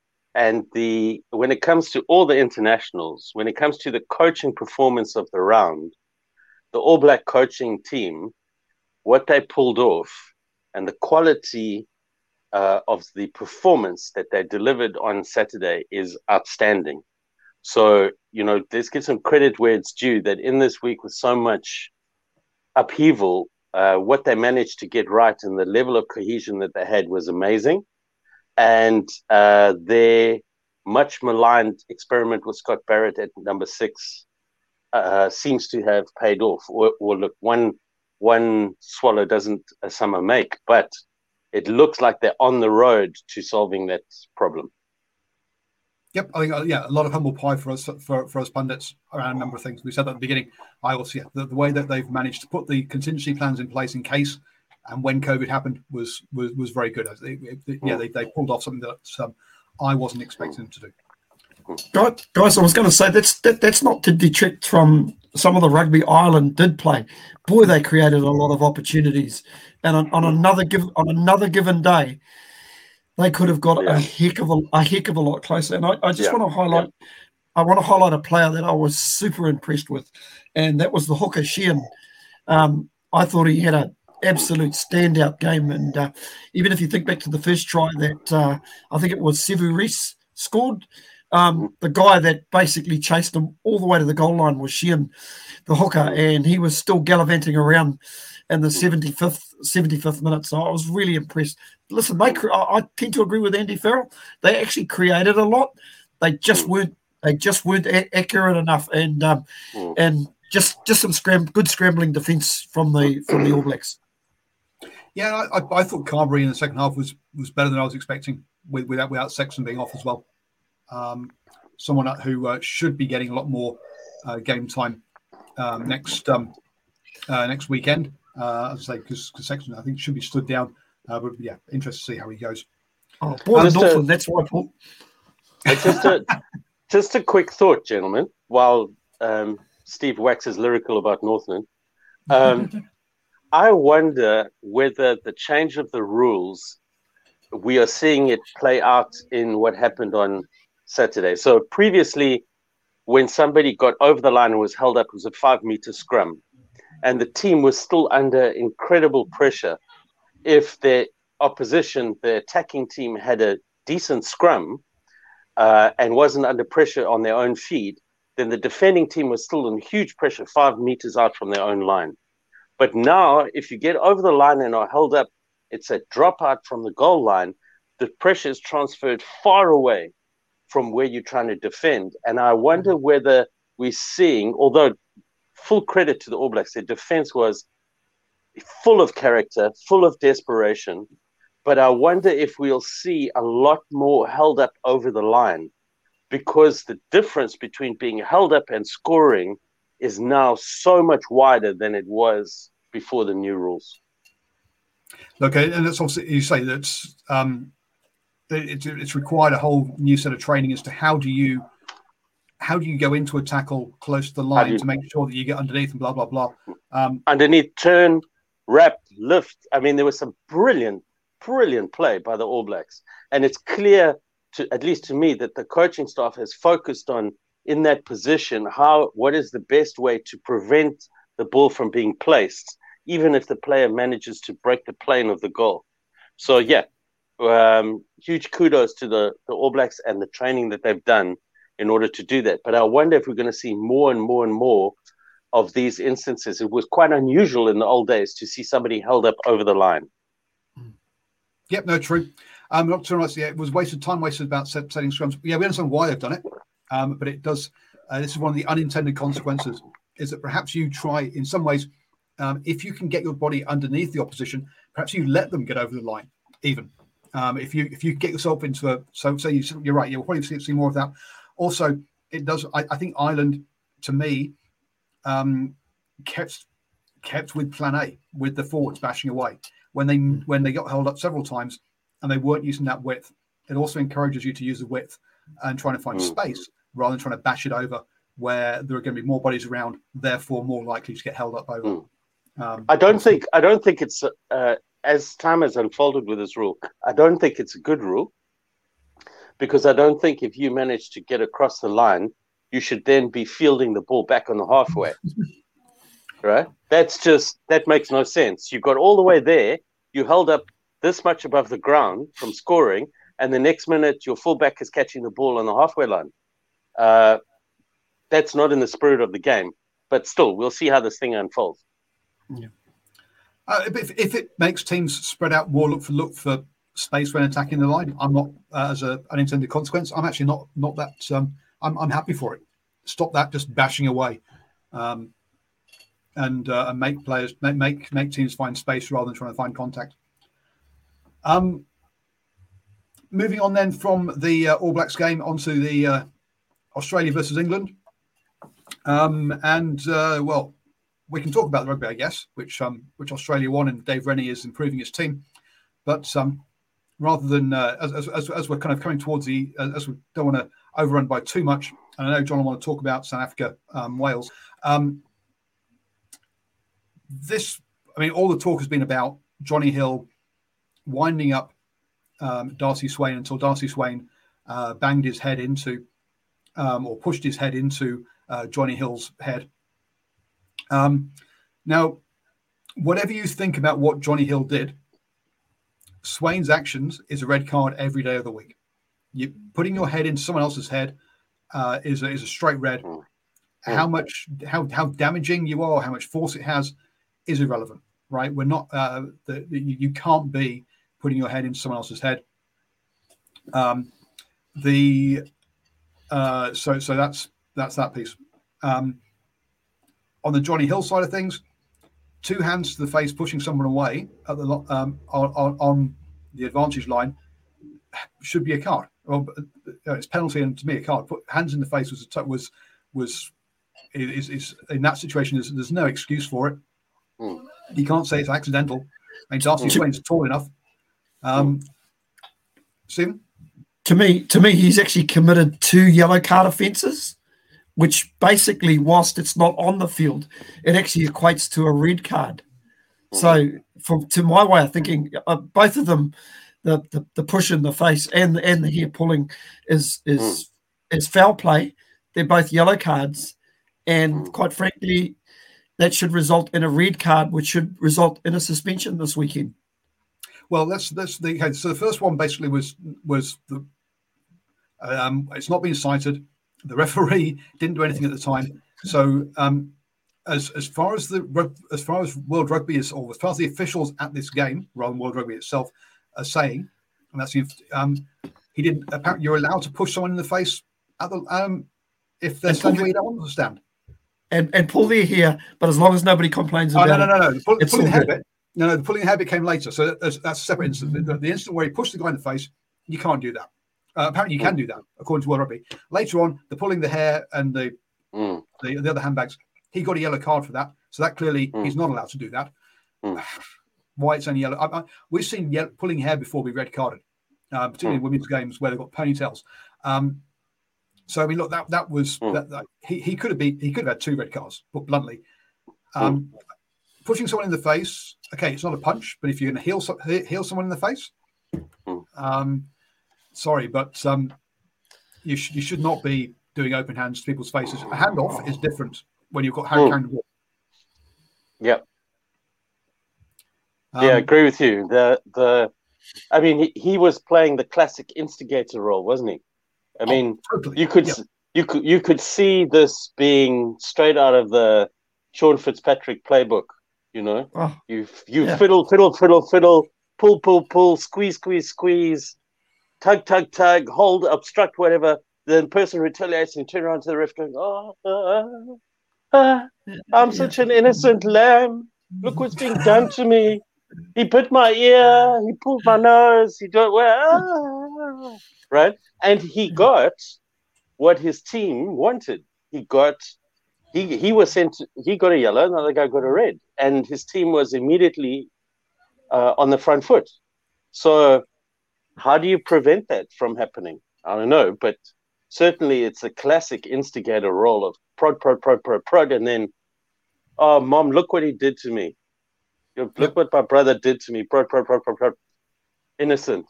and the when it comes to all the internationals, when it comes to the coaching performance of the round, the All Black coaching team, what they pulled off, and the quality uh, of the performance that they delivered on Saturday is outstanding. So you know, let's give some credit where it's due. That in this week with so much upheaval, uh, what they managed to get right and the level of cohesion that they had was amazing and uh, their much maligned experiment with Scott Barrett at number six uh, seems to have paid off. Or, look, one one swallow doesn't a summer make, but it looks like they're on the road to solving that problem. Yep, I think uh, yeah, a lot of humble pie for us for, for us pundits around a number of things. We said at the beginning. I also yeah, the, the way that they've managed to put the contingency plans in place in case and when COVID happened was was, was very good. They, they, yeah, they, they pulled off something that um, I wasn't expecting them to do. Guys, I was going to say that's that, that's not to detract from some of the rugby Ireland did play. Boy, they created a lot of opportunities, and on, on another give on another given day, they could have got yeah. a heck of a, a heck of a lot closer. And I, I just yeah. want to highlight, yeah. I want to highlight a player that I was super impressed with, and that was the hooker Sheehan. Um, I thought he had a absolute standout game. And uh, even if you think back to the first try that uh, I think it was Sevu Reece scored, um, the guy that basically chased him all the way to the goal line was Sheehan, the hooker, and he was still gallivanting around in the 75th 75th minute. So I was really impressed. Listen, they I tend to agree with Andy Farrell. They actually created a lot. They just weren't they just weren't a- accurate enough, and um, and just just some scram good scrambling defence from the from the All Blacks. Yeah, I, I, thought Carbery in the second half was was better than I was expecting with, without without Sexton being off as well. Um, someone who uh, should be getting a lot more uh, game time um, next um, uh, next weekend. Uh, as I say, because Sexton I think should be stood down. Uh, but yeah, interested to see how he goes. Oh, boy, just a, that's why. just a just a quick thought, gentlemen. While um, Steve waxes lyrical about Northland. Um, I wonder whether the change of the rules, we are seeing it play out in what happened on Saturday. So previously, when somebody got over the line and was held up, it was a five meter scrum, and the team was still under incredible pressure. If the opposition, the attacking team, had a decent scrum uh, and wasn't under pressure on their own feed, then the defending team was still in huge pressure, five meters out from their own line. But now, if you get over the line and are held up, it's a dropout from the goal line. The pressure is transferred far away from where you're trying to defend. And I wonder mm-hmm. whether we're seeing, although full credit to the All Blacks, their defense was full of character, full of desperation. But I wonder if we'll see a lot more held up over the line because the difference between being held up and scoring is now so much wider than it was before the new rules. Okay, and that's also you say that's um, it's, it's required a whole new set of training as to how do you how do you go into a tackle close to the line you, to make sure that you get underneath and blah blah blah. Um, underneath, turn, wrap, lift. I mean, there was some brilliant, brilliant play by the All Blacks, and it's clear to at least to me that the coaching staff has focused on in that position how what is the best way to prevent the ball from being placed even if the player manages to break the plane of the goal. So yeah, um, huge kudos to the, the All Blacks and the training that they've done in order to do that. But I wonder if we're going to see more and more and more of these instances. It was quite unusual in the old days to see somebody held up over the line. Yep, no, true. Um, not too much. Yeah, it was wasted time, wasted about setting scrums. Yeah, we understand why they've done it, um, but it does. Uh, this is one of the unintended consequences. Is that perhaps you try in some ways um, if you can get your body underneath the opposition, perhaps you let them get over the line. Even um, if you if you get yourself into a so say you, you're right, you'll probably see, see more of that. Also, it does. I, I think Ireland, to me, um, kept kept with Plan A with the forwards bashing away when they when they got held up several times and they weren't using that width. It also encourages you to use the width and trying to find mm. space rather than trying to bash it over where there are going to be more bodies around, therefore more likely to get held up over. Mm. Um, I don't think I don't think it's uh, as time has unfolded with this rule. I don't think it's a good rule because I don't think if you manage to get across the line, you should then be fielding the ball back on the halfway. right? That's just that makes no sense. You got all the way there, you held up this much above the ground from scoring, and the next minute your fullback is catching the ball on the halfway line. Uh, that's not in the spirit of the game. But still, we'll see how this thing unfolds. Yeah. Uh, if, if, it makes teams spread out more, look for look for space when attacking the line, I'm not uh, as a unintended consequence. I'm actually not not that. Um, I'm I'm happy for it. Stop that just bashing away, um, and uh, and make players make, make make teams find space rather than trying to find contact. Um, moving on then from the uh, All Blacks game onto the uh, Australia versus England, um, and uh, well, we can talk about the rugby, I guess, which um, which Australia won, and Dave Rennie is improving his team. But um, rather than uh, as, as, as, we're kind of coming towards the as we don't want to overrun by too much, and I know John will want to talk about South Africa, um, Wales. Um, this, I mean, all the talk has been about Jonny Hill winding up um, Darcy Swain until Darcy Swain uh, banged his head into um, or pushed his head into uh, Jonny Hill's head um, now, whatever you think about what Jonny Hill did, Swain's actions is a red card every day of the week. You putting your head into someone else's head uh, is a, is a straight red. How much how how damaging you are, how much force it has, is irrelevant, right? We're not uh, the, the, you can't be putting your head into someone else's head. Um, the uh, so so that's that's that piece. Um, on the Jonny Hill side of things, two hands to the face pushing someone away at the um, on, on, the advantage line should be a card. Well, it's penalty and to me a card. Put hands in the face was was was is, is in that situation. There's, there's no excuse for it. Mm. You can't say it's accidental. I mean, Darcy mm. Swain's tall enough. Um, mm. Stephen? To me, to me, he's actually committed two yellow card offences which basically, whilst it's not on the field, it actually equates to a red card. So, mm-hmm. from to my way of thinking, uh, both of them, the, the the push in the face and and the hair pulling, is is mm. is foul play. They're both yellow cards, and mm. quite frankly, that should result in a red card, which should result in a suspension this weekend. Well, that's that's the okay, so the first one basically was was the um, it's not been cited. The referee didn't do anything at the time. So um, as as far as the as far as World Rugby is, or as far as the officials at this game, rather than World Rugby itself, are saying, and that's if um, he didn't. Apparently, you're allowed to push someone in the face at the um, if they're standing where you don't want to stand. And and pull their hair, but as long as nobody complains Oh about no, no, no, no. Pull, it's pulling the hair bit. No, no. The pulling the hair bit came later, so that's, that's a separate incident. The, the instant where he pushed the guy in the face, you can't do that. Uh, apparently, you can do that according to World Rugby. Later on, the pulling the hair and the Mm. the, the other handbags, he got a yellow card for that. So that clearly he's not allowed to do that. Why it's only yellow? I, I, we've seen pulling hair before be red carded, uh, particularly in women's games where they've got ponytails. Um, so I mean, look, that that was that, that, he he could have been he could have had two red cards, put bluntly. Um, Pushing someone in the face, okay, it's not a punch, but if you're going to heal heal someone in the face, um, sorry, but um, you should you should not be doing open hands to people's faces. A handoff is different when you've got hand Mm. the ball. Yep. Um, yeah, I agree with you. The the, I mean, he, he was playing the classic instigator role, wasn't he? I mean, you could s you could you could see this being straight out of the Sean Fitzpatrick playbook. You know, Oh, you you yeah. fiddle fiddle fiddle fiddle, pull pull pull, squeeze squeeze squeeze, tug tug tug, hold obstruct whatever. Then person retaliates and turn around to the ref going, oh, I'm such an innocent lamb. Look what's being done to me. He bit my ear. He pulled my nose. He don't well, right? And he got what his team wanted. He got he he was sent. He got a yellow. Another guy got a red, and his team was immediately uh, on the front foot. So, how do you prevent that from happening? I don't know, but certainly it's a classic instigator role of prod, prod, prod, prod, prod, and then, oh, mom, look what he did to me. Look what my brother did to me. Prod, prod, prod, prod, prod. Innocent,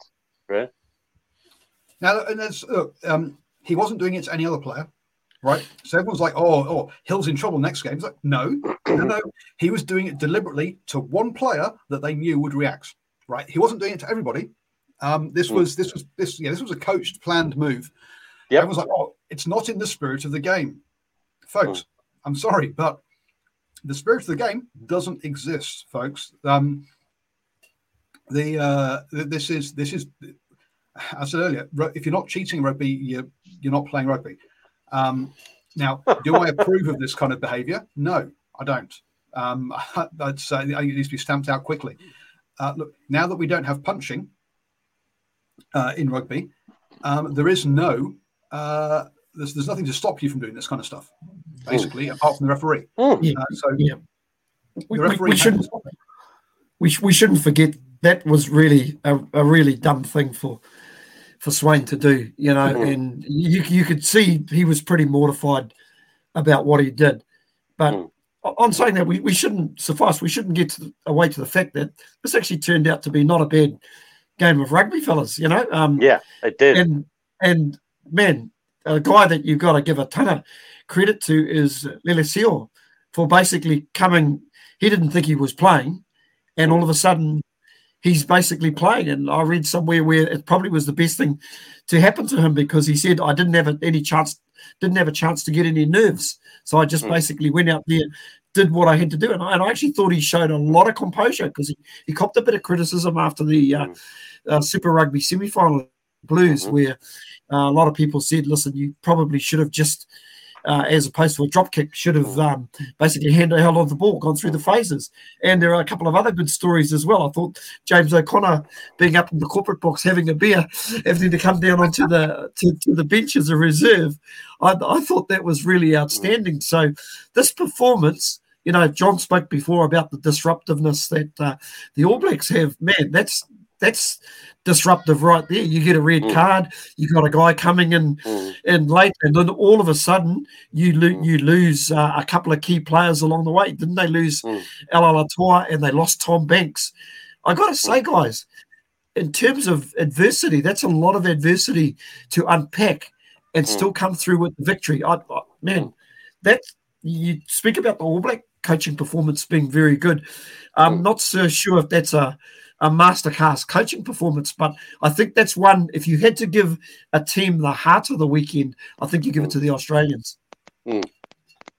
right? Now, and there's, look, um, he wasn't doing it to any other player, right? So everyone's like, "Oh, oh, Hill's in trouble next game." It's like, no, no, no. He was doing it deliberately to one player that they knew would react, right? He wasn't doing it to everybody. Um, this Mm. was this was this yeah, this was a coached, planned move. Yep. Everyone's like, "Oh, it's not in the spirit of the game, folks." I'm sorry, but the spirit of the game doesn't exist, folks. Um, the uh, this is this is I said earlier, if you're not cheating rugby, you're you're not playing rugby. Um, now, do I approve of this kind of behaviour? No, I don't. Um, I'd say it needs to be stamped out quickly. Uh, look, now that we don't have punching uh, in rugby, um, there is no uh, there's, there's nothing to stop you from doing this kind of stuff, basically, apart from the referee. Yeah, Uh, so yeah. the We, we, referee we has shouldn't we, sh- we shouldn't forget that was really a, a really dumb thing for for Swain to do, you know, Mhm. and you you could see he was pretty mortified about what he did. But Mm. on saying that, we, we shouldn't suffice. We shouldn't get to the, away to the fact that this actually turned out to be not a bad game of rugby, fellas. You know, um, Yeah, it did. and and man, a guy that you've got to give a ton of credit to is Lolesio for basically coming. He didn't think he was playing, and all of a sudden, he's basically playing. And I read somewhere where it probably was the best thing to happen to him because he said, "I didn't have any chance, didn't have a chance to get any nerves, so I just Mm. basically went out there." Did what I had to do, and I, and I actually thought he showed a lot of composure because he, he copped a bit of criticism after the uh, uh, Super Rugby semi final Blues, where uh, a lot of people said, "Listen, you probably should have just, uh, as opposed to a drop kick, should have um, basically hand, held on the ball, gone through the phases." And there are a couple of other good stories as well. I thought James O'Connor being up in the corporate box having a beer, having to come down onto the to, to the bench as a reserve. I, I thought that was really outstanding. So this performance. You know, John spoke before about the disruptiveness that uh, the All Blacks have. Man, that's that's disruptive right there. You get a red Mm. card, you got a guy coming in Mm. in late, and then all of a sudden you lo- you lose uh, a couple of key players along the way. Didn't they lose Mm. Latour and they lost Tom Banks? I got to say, guys, in terms of adversity, that's a lot of adversity to unpack and Mm. still come through with the victory. I, I, man, that you speak about the All Black coaching performance being very good. I'm Mm. not so sure if that's a a masterclass coaching performance, but I think that's one. If you had to give a team the heart of the weekend, I think you give it to the Australians. And,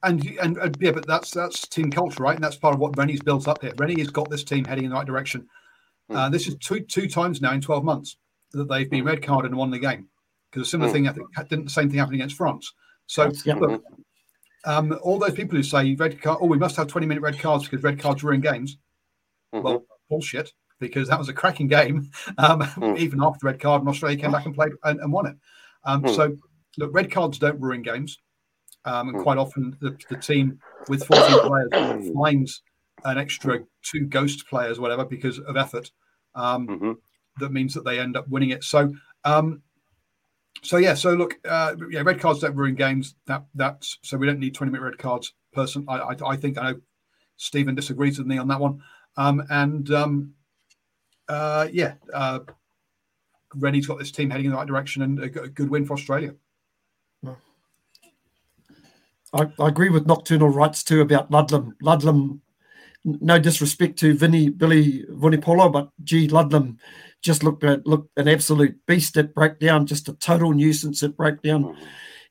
and and yeah, but that's that's team culture, right? And that's part of what Rennie's built up here. Rennie has got this team heading in the right direction. Uh, this is two two times now in twelve months that they've been red carded and won the game because a similar Mm. thing I think didn't the same thing happen against France. So Yeah. look, um, all those people who say red card, oh, we must have twenty minute red cards because red cards ruin games. Mhm. Well, bullshit. Because that was a cracking game, um, Mm. even after the red card, and Australia came back and played and, and won it. Um, Mm. So, look, red cards don't ruin games, um, and Mm. quite often the, the team with 14 players finds an extra two ghost players, whatever, because of effort. Um, Mhm. That means that they end up winning it. So, um, so yeah. So look, uh, yeah, red cards don't ruin games. That that's so we don't need 20 minute red cards. Person, I, I, I think I know Stephen disagrees with me on that one. Um, and um, uh, yeah, uh, Rennie's got this team heading in the right direction and a good win for Australia. I, I agree with Nocturnal Rights too about Ludlam. Ludlam, no disrespect to Vinny Billy Vunipola, but gee, Ludlam just looked at, looked an absolute beast at breakdown, just a total nuisance at breakdown.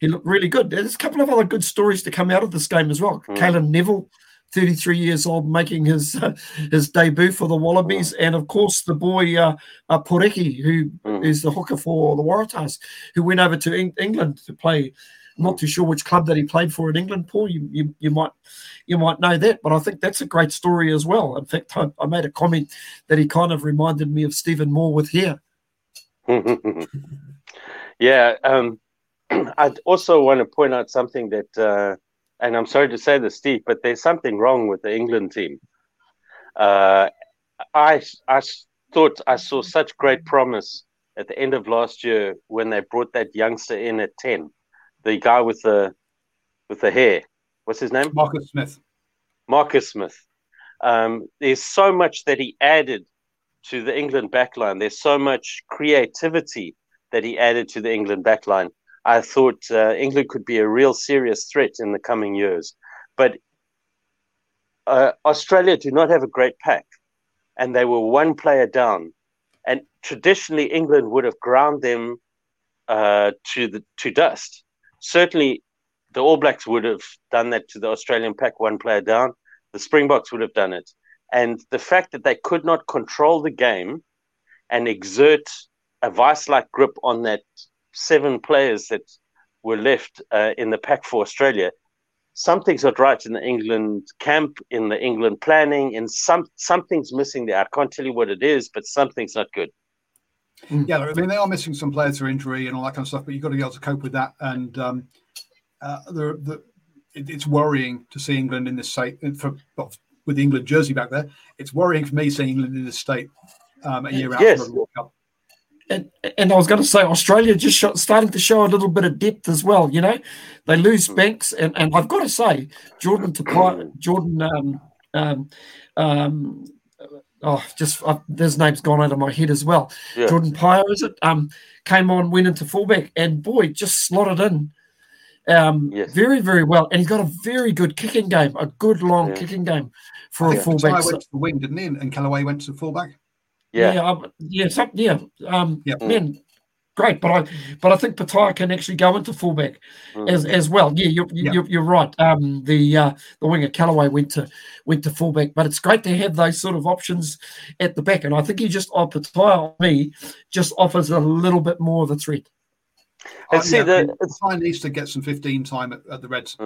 He looked really good. There's a couple of other good stories to come out of this game as well. Mm. Cadeyrn Neville, 33 years old, making his his debut for the Wallabies, and of course the boy uh, uh, Porecki, who Mm. is the hooker for the Waratahs, who went over to Eng- England to play. I'm not too sure which club that he played for in England, Paul. You, you you might you might know that, but I think that's a great story as well. In fact, I, I made a comment that he kind of reminded me of Stephen Moore with here. yeah. Um, I'd also want to point out something that, uh, and I'm sorry to say this, Steve, but there's something wrong with the England team. Uh, I I thought I saw such great promise at the end of last year when they brought that youngster in at ten, the guy with the with the hair. What's his name? Marcus Smith. Marcus Smith. Um, there's so much that he added to the England backline. There's so much creativity that he added to the England backline. I thought uh, England could be a real serious threat in the coming years. But uh, Australia do not have a great pack, and they were one player down. And traditionally, England would have ground them uh, to the to dust. Certainly, the All Blacks would have done that to the Australian pack, one player down. The Springboks would have done it. And the fact that they could not control the game and exert a vice like grip on that seven players that were left uh, in the pack for Australia, something's not right in the England camp, in the England planning, and some something's missing there. I can't tell you what it is, but something's not good. Yeah, I mean they are missing some players through injury and all that kind of stuff, but you've got to be able to cope with that. And um, uh, the, the, it, it's worrying to see England in this state for with the England jersey back there. It's worrying for me seeing England in this state um, a year Yes. after the World Cup. And, and I was going to say Australia just show, starting to show a little bit of depth as well. You know, they lose Banks, and, and I've got to say Jordan Petaia, Jordan, um, um, um, oh, just uh, his name's gone out of my head as well. Yeah. Jordan Pyer, is it? Um, came on, went into fullback, and boy, just slotted in. Um, very, very well, and he's got a very good kicking game, a good long Yeah. kicking game I for a think fullback. Matai went to the wing, didn't he? And and Kellaway went to fullback. Yeah, um, yeah, some, yeah, um, Yeah. man, great. But I, but I think Petaia can actually go into fullback as as well. Yeah, you're you're, you're right. Um, the uh, the winger Kellaway went to went to fullback, but it's great to have those sort of options at the back. And I think he just oh, Petaia me just offers a little bit more of a threat. And see, yeah, the- and Matai needs to get some 15 time at, at the Reds.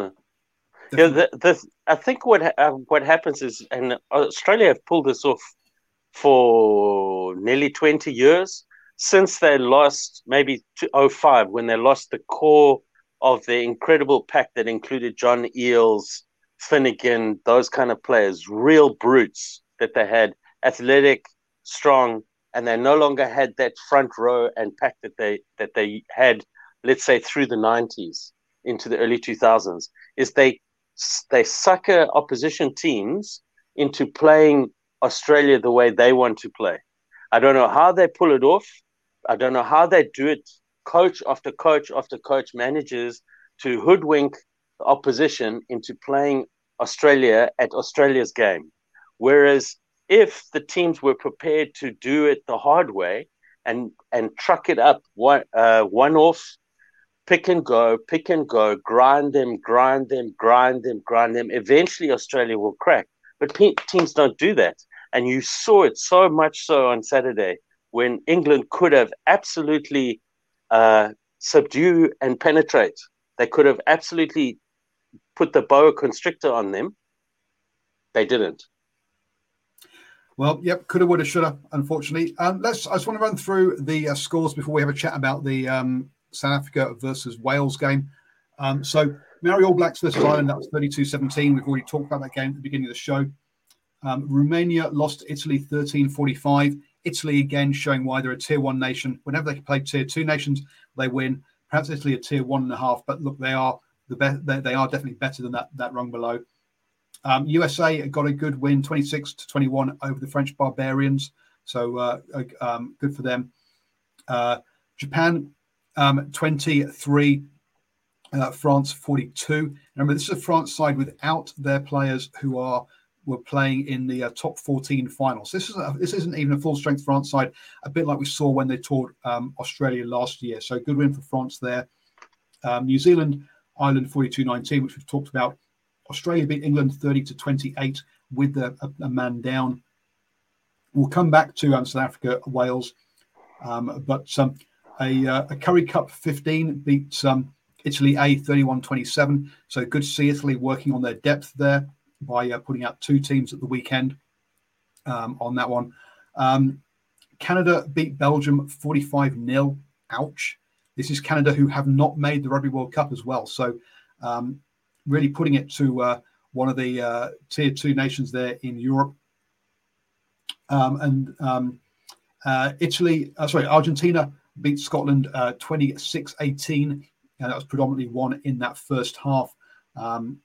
Yeah, the, the, I think what uh, what happens is, and Australia have pulled this off for nearly twenty years since they lost maybe to 05 when they lost the core of the incredible pack that included John Eales, Finegan, those kind of players, real brutes that they had, athletic, strong, and they no longer had that front row and pack that they that they had, let's say, through the '90s into the early 2000s, is they they sucker opposition teams into playing Australia the way they want to play. I don't know how they pull it off. I don't know how they do it. Coach after coach after coach manages to hoodwink the opposition into playing Australia at Australia's game. Whereas if the teams were prepared to do it the hard way and and truck it up one uh, one off, pick and go, pick and go, grind them, grind them, grind them, grind them. Eventually, Australia will crack. But teams don't do that, and you saw it so much so on Saturday when England could have absolutely uh, subdue and penetrate. They could have absolutely put the boa constrictor on them. They didn't. Well, yep, coulda, woulda, shoulda. Unfortunately, um, let's. I just want to run through the uh, scores before we have a chat about the um, South Africa versus Wales game. Um, so, Maori All Blacks versus Ireland, that was 32-17. We've already talked about that game at the beginning of the show. Um, Romania lost to Italy 13-45. Italy again showing why they're a tier one nation. Whenever they play tier two nations, they win. Perhaps Italy a tier one and a half, but look, they are the best. They, they are definitely better than that that rung below. Um, USA got a good win, 26 to 21 over the French Barbarians. So uh, um, good for them. Uh, Japan, um, 23, uh, France 42. Remember, this is a France side without their players who are were playing in the uh, top 14 finals. This is a, this isn't even a full strength France side, a bit like we saw when they toured um, Australia last year. So good win for France there. Um, New Zealand, Ireland 42-19, which we've talked about. Australia beat England 30 to 28 with a, a, a man down. We'll come back to um, South Africa, Wales, um, but um, a, uh, a, Currie Cup 15 beat um, Italy A 31 27. So good to see Italy working on their depth there by uh, putting out two teams at the weekend um, on that one. Um, Canada beat Belgium 45 0. Ouch. This is Canada who have not made the Rugby World Cup as well. So um, really putting it to uh, one of the uh, tier two nations there in Europe. Um, and um, uh, Italy, uh, sorry, Argentina beat Scotland uh, 26 18. And that was predominantly won in that first half, um,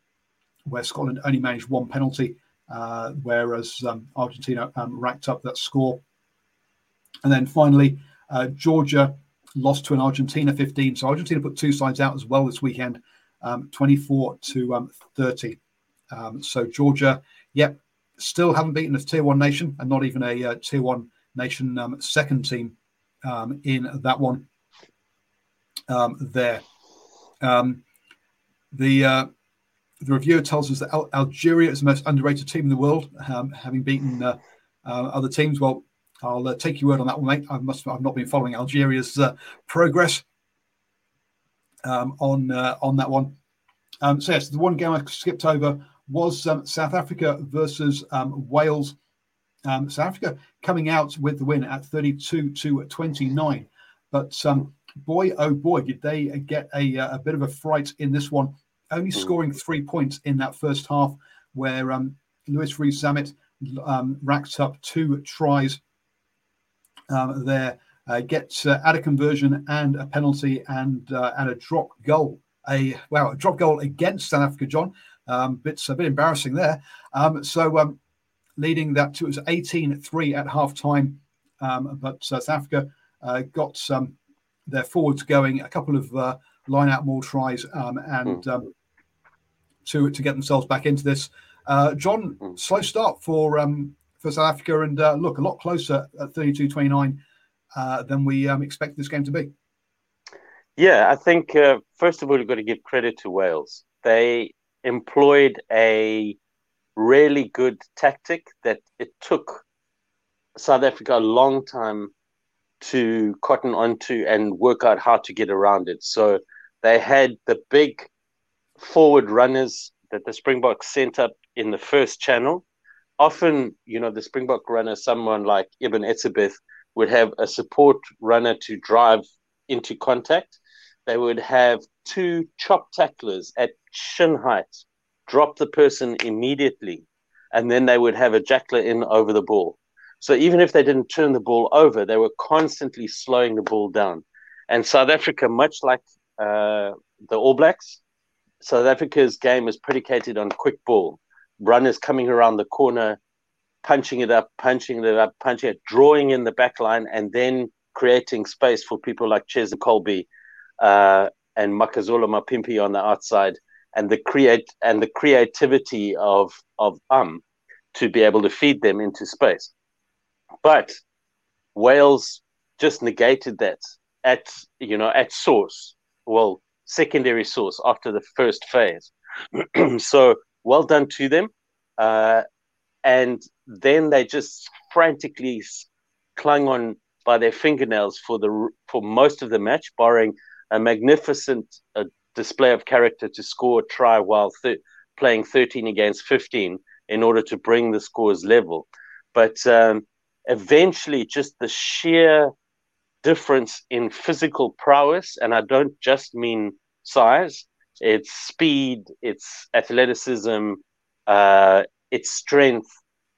where Scotland only managed one penalty, uh, whereas um, Argentina um, racked up that score. And then finally, Georgia lost to an Argentina 15. So Argentina put two sides out as well this weekend um, 24 to um, 30. Um, so Georgia, yep, still haven't beaten a tier one nation and not even a uh, tier one nation second team in that one there. the uh, the reviewer tells us that Al- Algeria is the most underrated team in the world, having beaten uh, uh, other teams. Well, I'll uh, take your word on that one, mate. I must I've not been following Algeria's uh, progress um, on uh, on that one. Um, so yes, the one game I skipped over was um, South Africa versus um, Wales. Um, South Africa coming out with the win at 32 to 29. But um, boy, oh boy, did they get a, a bit of a fright in this one, only scoring three points in that first half, where um, Louis Rees-Zammit racked up two tries there uh, gets uh, at a conversion and a penalty and uh, and a drop goal. A wow, a drop goal against South Africa, John. Um, it's a bit embarrassing there. Um, so um, leading that to it was 18-3 at half time. Um, but uh, South Africa uh, got um, their forwards going, a couple of uh, line out more tries, um, and hmm. To to get themselves back into this. Uh, John, hmm. slow start for for South Africa, and uh, look a lot closer at 32-29 uh, than we um, expect this game to be. Yeah, I think uh, first of all, you've got to give credit to Wales. They employed a really good tactic that it took South Africa a long time to cotton onto and work out how to get around it. So they had the big forward runners that the Springboks sent up in the first channel. Often, you know, the Springbok runner, someone like Eben Etzebeth, would have a support runner to drive into contact. They would have two chop tacklers at shin height drop the person immediately, and then they would have a jackler in over the ball. So even if they didn't turn the ball over, they were constantly slowing the ball down. And South Africa, much like uh, the All Blacks, South Africa's game is predicated on quick ball, runners coming around the corner, punching it up, punching it up, punching it, drawing in the back line, and then creating space for people like Cheslin Kolbe uh, and Makazole Mapimpi on the outside, and the create and the creativity of of um to be able to feed them into space. But Wales just negated that at you know at source, well secondary source after the first phase. so well done to them. Uh, and then they just frantically clung on by their fingernails for the for most of the match, barring a magnificent uh, display of character to score a try while playing 13 against 15 in order to bring the scores level. But um, eventually, just the sheer difference in physical prowess, and I don't just mean size, it's speed, it's athleticism, uh, its strength.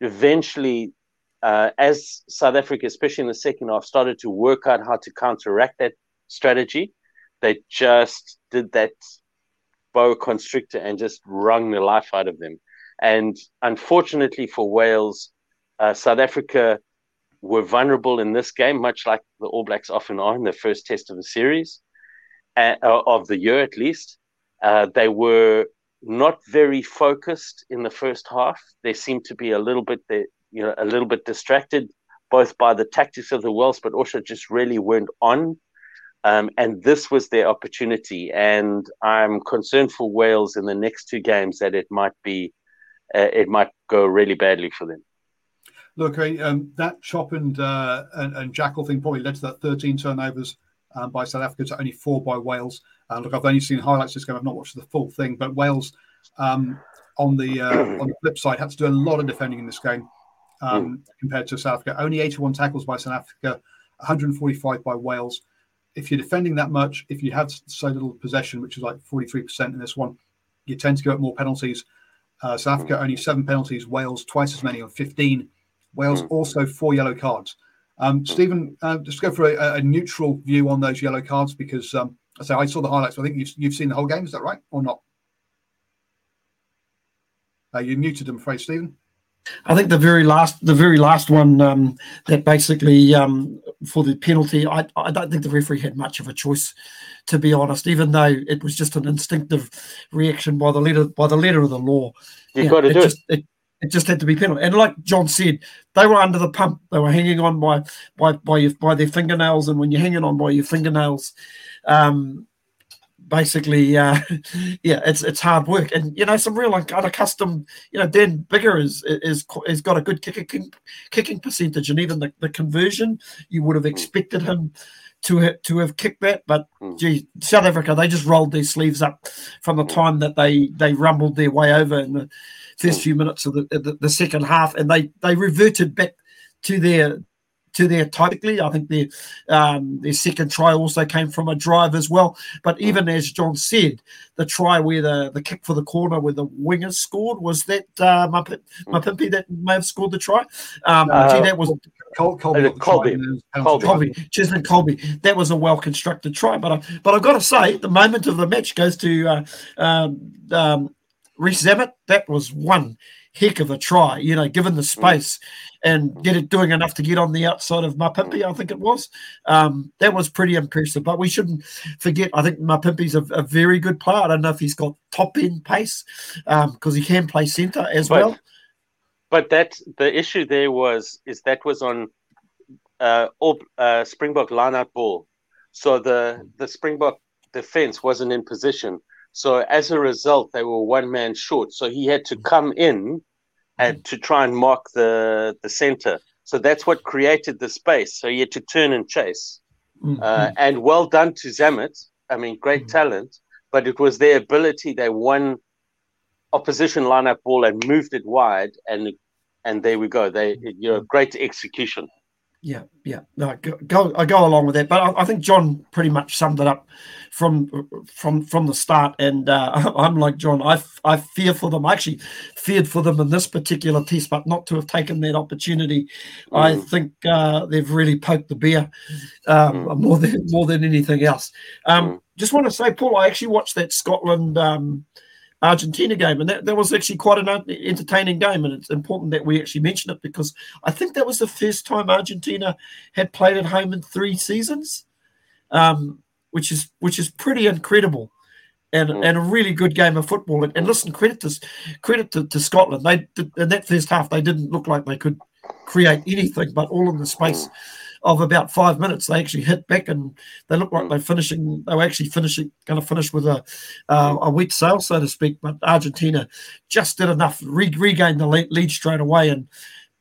Eventually, uh, as South Africa, especially in the second half, started to work out how to counteract that strategy, they just did that boa constrictor and just wrung the life out of them. And unfortunately for Wales, uh, South Africa were vulnerable in this game, much like the All Blacks often are in the first test of the series, uh, of the year at least. Uh, they were not very focused in the first half. They seemed to be a little bit, you know, a little bit distracted, both by the tactics of the Welsh, but also just really weren't on. Um, and this was their opportunity. And I'm concerned for Wales in the next two games that it might be, uh, it might go really badly for them. Look, um, that chop and, uh, and, and jackal thing probably led to that 13 turnovers um, by South Africa to only four by Wales. Uh, look, I've only seen highlights this game. I've not watched the full thing, but Wales um, on the uh, on the flip side had to do a lot of defending in this game um, mm. compared to South Africa. Only 81 tackles by South Africa, 145 by Wales. If you're defending that much, if you have so little possession, which is like 43% in this one, you tend to give up more penalties. Uh, South Africa only seven penalties, Wales twice as many on 15. Wales mm. also four yellow cards. Um, Stephen, uh, just go for a, a, neutral view on those yellow cards because um, I say I saw the highlights. I think you've, you've seen the whole game. Is that right or not? Uh, you muted, I'm afraid, Stephen. I think the very last, the very last one um, that basically um, for the penalty, I, I don't think the referee had much of a choice, to be honest. Even though it was just an instinctive reaction by the letter by the letter of the law. You've got to do just, it. it it just had to be penalty. And like John said, they were under the pump. They were hanging on by by by your, by their fingernails, and when you're hanging on by your fingernails, um, basically, uh, yeah, it's it's hard work. And you know, some real unaccustomed. You know, Dan Biggar is is is got a good kicking kicking percentage, and even the, the conversion, you would have expected him to have, to have kicked that. But mm. gee, South Africa, they just rolled their sleeves up from the time that they they rumbled their way over in the first few minutes of the, the, the second half, and they they reverted back to their to their typically. I think their um, their second try also came from a drive as well. But mm. even as John said, the try where the, the kick for the corner where the wingers scored was that uh, Mapimpi mm. that may have scored the try. Um, uh, gee, that was Col- Colby. Kolbe, Kolbe, Kolbe, Cheslin Kolbe. That was a well constructed try. But I, but I've got to say, the moment of the match goes to uh, um, um, Rees-Zammit. That was one heck of a try, you know, given the mm. space and get it doing enough to get on the outside of Mapimpi, I think it was. Um, that was pretty impressive. But we shouldn't forget, I think Mapimpi's a, a very good player. I don't know if he's got top end pace because um, he can play centre as but, well. But that the issue there was is that was on uh, all, uh, Springbok line out ball. So the the Springbok defense wasn't in position. So as a result, they were one man short. So he had to come in and to try and mark the the center. So that's what created the space. So he had to turn and chase. Mm-hmm. Uh, and well done to Zammit. I mean, great mm-hmm. talent, but it was their ability. They won opposition lineup ball and moved it wide, and and there we go. They you know great execution. Yeah, yeah, no, go, go, I go along with that, but I, I, think John pretty much summed it up from from from the start. And uh, I'm like John, I, I fear for them. I actually feared for them in this particular test, but not to have taken that opportunity. Mm. I think uh, they've really poked the bear um, mm. more than more than anything else. Um, mm. Just want to say, Paul, I actually watched that Scotland. Um, Argentina game, and that, that was actually quite an entertaining game. And it's important that we actually mention it because I think that was the first time Argentina had played at home in three seasons, um, which is which is pretty incredible. And, mm. and a really good game of football. And, and listen, credit to credit to, to Scotland. They in that first half they didn't look like they could create anything, but all in the space mm of about five minutes, they actually hit back and they look like mm. they're finishing. They were actually finishing, going to finish with a uh, a weak sail, so to speak. But Argentina just did enough, re- regain the lead, lead straight away, and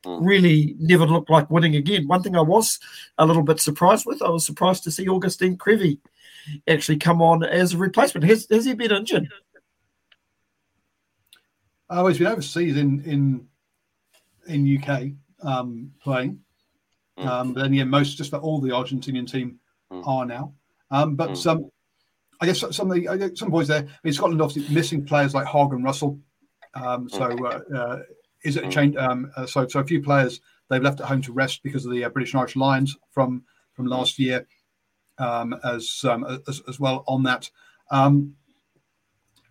mm. really never looked like winning again. One thing I was a little bit surprised with, I was surprised to see Agustin Creevy actually come on as a replacement. Has, has he been injured? Oh, he's been overseas in in in UK um, playing. Mm. Um, but then, yeah, most just about all the Argentinian team mm. are now. Um, but mm. um, I guess some of the I guess some boys there. I mean, Scotland obviously missing players like Hogg and Russell. Um, so mm. uh, uh, is it a mm. change? Um, uh, so so a few players they've left at home to rest because of the uh, British and Irish Lions from from last year, um, as, um, as as well on that. Um,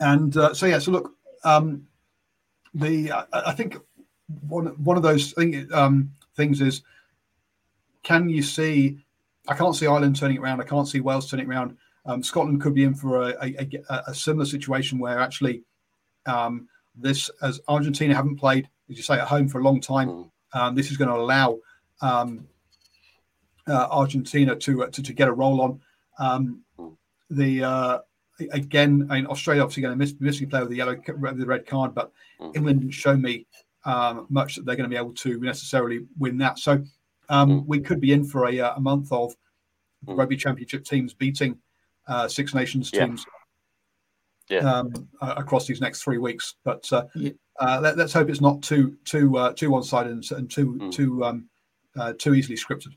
and uh, so yeah, so look, um, the I, I think one one of those thing, um, things is can you see? I can't see Ireland turning it around. I can't see Wales turning it around. Um, Scotland could be in for a, a, a, a similar situation where actually um, this, as Argentina haven't played, as you say, at home for a long time, mm. um, this is going to allow um, uh, Argentina to, uh, to, to get a roll on. Um, mm. the uh, again, I mean, Australia obviously going to miss missing player with the yellow, the red card, but mm. England didn't show me um, much that they're going to be able to necessarily win that. So um, mm. we could be in for a, uh, a month of mm. rugby championship teams beating uh, Six Nations teams yeah. Um, uh, across these next three weeks. But uh, yeah. Uh, let, us hope it's not too too uh, too one sided and, and, too mm. too um, too easily scripted.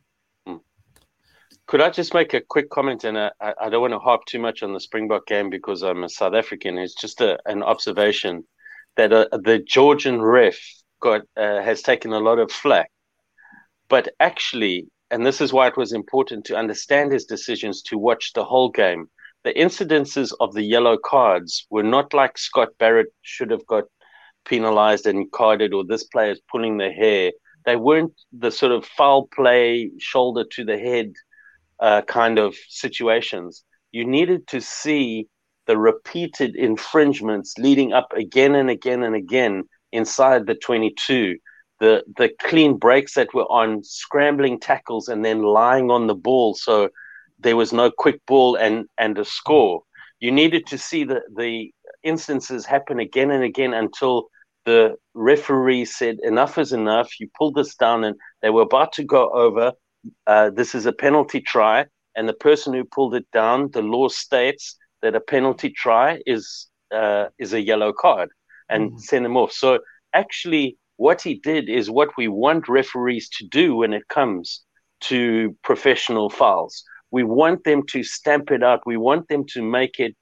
Mm. Could I just make a quick comment? And I, I, don't want to harp too much on the Springbok game because I'm a South African. It's just a, an observation that the Georgian ref got has taken a lot of flack but actually, and this is why it was important to understand his decisions to watch the whole game. The incidences of the yellow cards were not like Scott Barrett should have got penalized and carded, or this player is pulling their hair. They weren't the sort of foul play, shoulder to the head uh, kind of situations. You needed to see the repeated infringements leading up again and again and again inside the 22 the the clean breaks that were on scrambling tackles and then lying on the ball so there was no quick ball and and a score. You needed to see the the instances happen again and again until the referee said enough is enough. You pulled this down and they were about to go over. Uh, this is a penalty try. And the person who pulled it down the law states that a penalty try is uh, is a yellow card and mm. send them off. So actually what he did is what we want referees to do when it comes to professional fouls. We want them to stamp it out. We want them to make it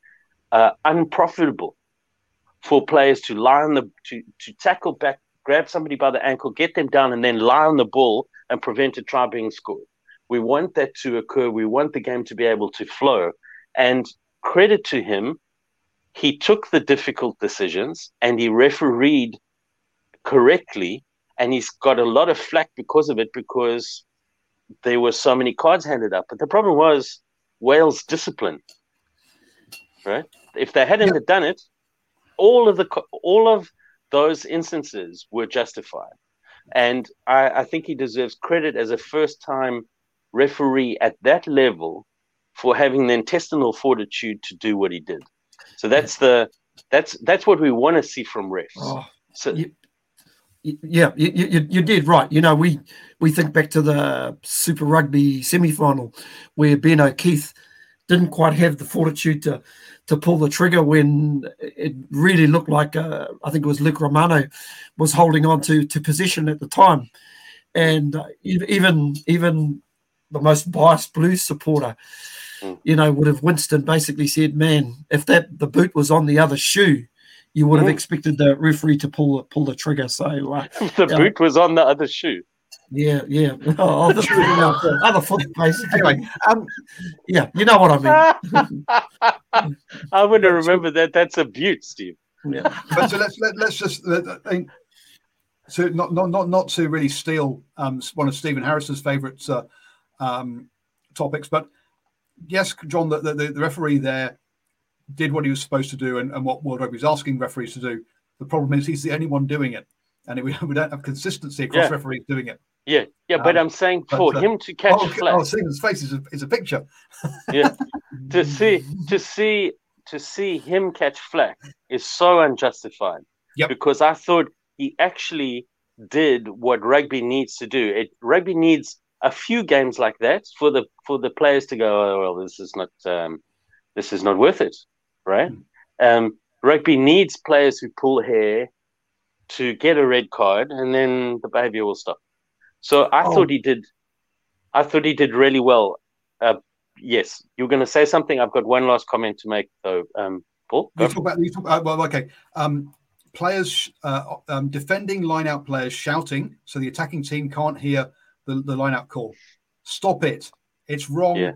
uh, unprofitable for players to lie on the to to tackle back, grab somebody by the ankle, get them down, and then lie on the ball and prevent a try being scored. We want that to occur. We want the game to be able to flow. And credit to him, he took the difficult decisions and he refereed correctly, and he's got a lot of flack because of it because there were so many cards handed up. But the problem was Wales' discipline, right? If they hadn't yep. done it, all of the all of those instances were justified, and I, I think he deserves credit as a first-time referee at that level for having the intestinal fortitude to do what he did. So that's the that's that's what we want to see from refs. Oh, so you, yeah, you, you, you did right. You know, we we think back to the Super Rugby semi final where Ben O'Keeffe didn't quite have the fortitude to to pull the trigger when it really looked like uh, I think it was Luke Romano was holding on to to position at the time. and uh, even even the most biased Blues supporter, mm. you know, would have Winston basically said, "Man, if that the boot was on the other shoe." You would have mm. expected the referee to pull pull the trigger. So uh, the boot was on the other shoe. Yeah, yeah. Oh, the, the other foot, basically. Anyway, um, yeah, you know what I mean. I want to remember that. That's a beaut, Steve. Yeah. but so let's let, let's just so not not not not to really steal um, one of Stephen Harris's favourite uh, um, topics, but yes, John, the, the, the referee there did what he was supposed to do and, and what World Rugby is asking referees to do. The problem is he's the only one doing it, and we, we don't have consistency across yeah. referees doing it. Yeah, yeah, but um, I'm saying for but, uh, him to catch oh, flack. Oh, seeing his face is a, is a picture. yeah, to see to see to see him catch flack is so unjustified. Yep. Because I thought he actually did what rugby needs to do. It rugby needs a few games like that for the for the players to go. Oh well, this is not um, this is not worth it, right? Mm. Um, rugby needs players who pull hair to get a red card, and then the behavior will stop. So I oh. thought he did. I thought he did really well. Uh, yes, you're going to say something. I've got one last comment to make, though. Um, Paul, you talk about, you talk about, well, okay. Um, players uh, um, defending line-out players shouting, so the attacking team can't hear the, the line-out call. Stop it! It's wrong. Yeah.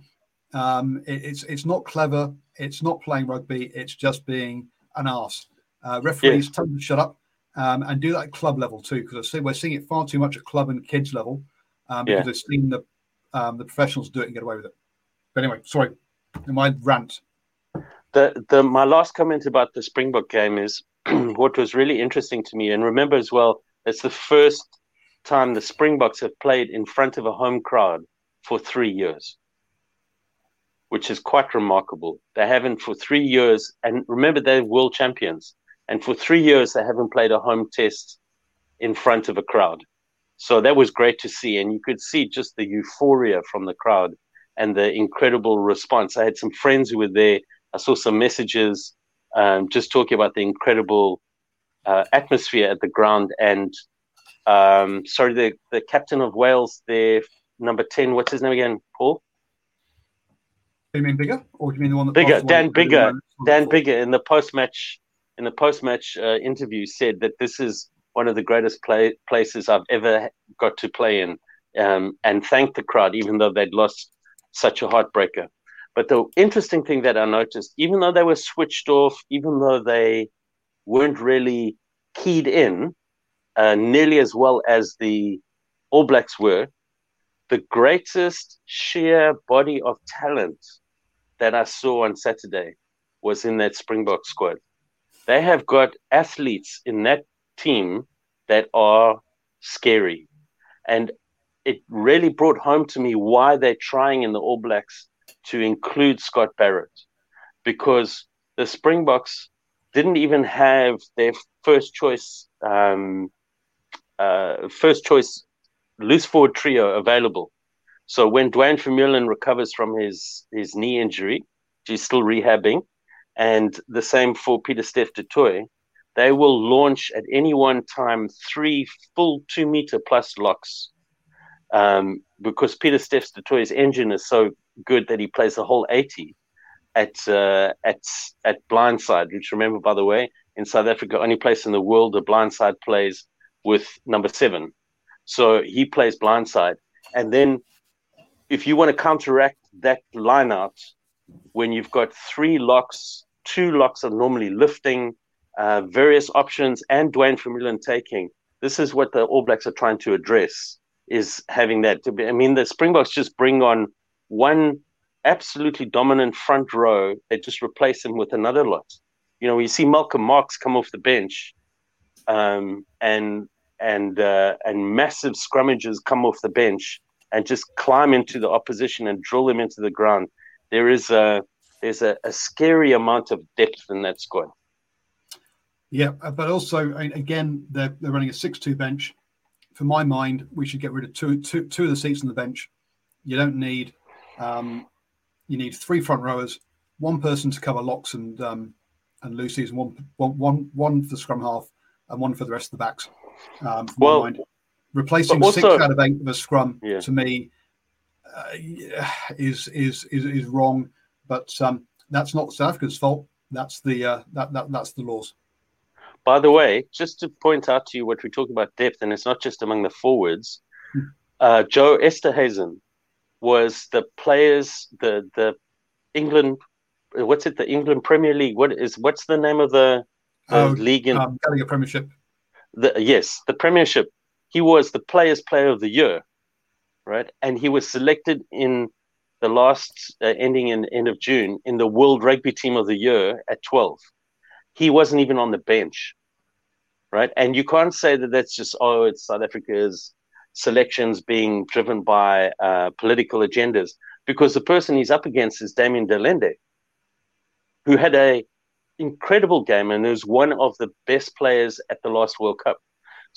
Um, it, it's it's not clever. It's not playing rugby. It's just being an ass. Uh, referees yeah. tell them to shut up um, and do that at club level too, because I see we're seeing it far too much at club and kids level um, because yeah. they've seen the um, the professionals do it and get away with it. But anyway, sorry, my rant. The the my last comment about the Springbok game is what was really interesting to me, and remember as well, it's the first time the Springboks have played in front of a home crowd for three years, which is quite remarkable. They haven't for three years, and remember they're world champions. And for three years, they haven't played a home test in front of a crowd. So that was great to see. And you could see just the euphoria from the crowd and the incredible response. I had some friends who were there. I saw some messages um, just talking about the incredible uh, atmosphere at the ground. And um, sorry, the, the captain of Wales, their number 10, what's his name again, Paul? You mean Biggar? Or do you mean the one that bigger? Dan Biggar, Dan Biggar, in the post match in the post match uh, interview said that this is one of the greatest play, places I've ever got to play in, um, and thanked the crowd, even though they'd lost such a heartbreaker. But the interesting thing that I noticed, even though they were switched off, even though they weren't really keyed in uh, nearly as well as the All Blacks were, the greatest sheer body of talent that I saw on Saturday was in that Springbok squad they have got athletes in that team that are scary. And it really brought home to me why they're trying in the All Blacks to include Scott Barrett because the Springboks didn't even have their first choice um, uh, first choice loose forward trio available. So when Duane Vermeulen recovers from his his knee injury, he's still rehabbing and the same for Pieter-Steph du Toit, they will launch at any one time three full two meter plus locks. Um, because Pieter-Steph du Toit's engine is so good that he plays the whole 80 at uh, at at blindside, which remember by the way, in South Africa, only place in the world the blindside plays with number seven. So he plays blindside. And then if you want to counteract that line out, when you've got three locks two locks are normally lifting, uh, various options, and Duane Vermeulen taking. This is what the All Blacks are trying to address: is having that. To be, I mean, the Springboks just bring on one absolutely dominant front row. They just replace them with another lot. You know, you see Malcolm Marx come off the bench, um, and and uh, and massive scrummages come off the bench and just climb into the opposition and drill them into the ground. There is a there's a, a scary amount of depth in that squad. Yeah, uh, but also again, they're, they're running a six-two bench. For my mind, we should get rid of two, two, two of the seats on the bench. You don't need, um, you need three front rowers, one person to cover locks and um, and and one, one, one, one for the scrum half, and one for the rest of the backs. Um, well, replacing six out of eight of a scrum Yeah. to me uh, is, is is is wrong. But um, that's not South Africa's fault. That's the uh, that, that that's the laws. By the way, just to point out to you what we talk about depth, and it's not just among the forwards. Uh, Joe Esterhuizen was the players, the the England, what's it, the England Premier League? What is what's the name of the, the Oh, league in um, Premiership. the yes, the Premiership. He was the Players Player of the Year, right? And he was selected in the last uh, ending in end of June in the World Rugby Team of the Year at twelve. He wasn't even on the bench, right? And you can't say that that's just oh, it's South Africa's selections being driven by uh, political agendas because the person he's up against is Damian de Allende, who had a incredible game and is one of the best players at the last World Cup.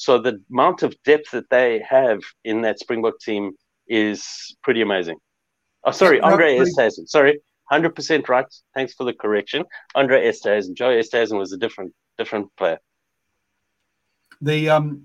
So the amount of depth that they have in that Springbok team is pretty amazing. Oh, sorry, Yeah, no, Andre really- Esterhuizen. Sorry, hundred percent right. Thanks for the correction. Andre Esterhuizen. Joe Esterhuizen was a different different player. The um,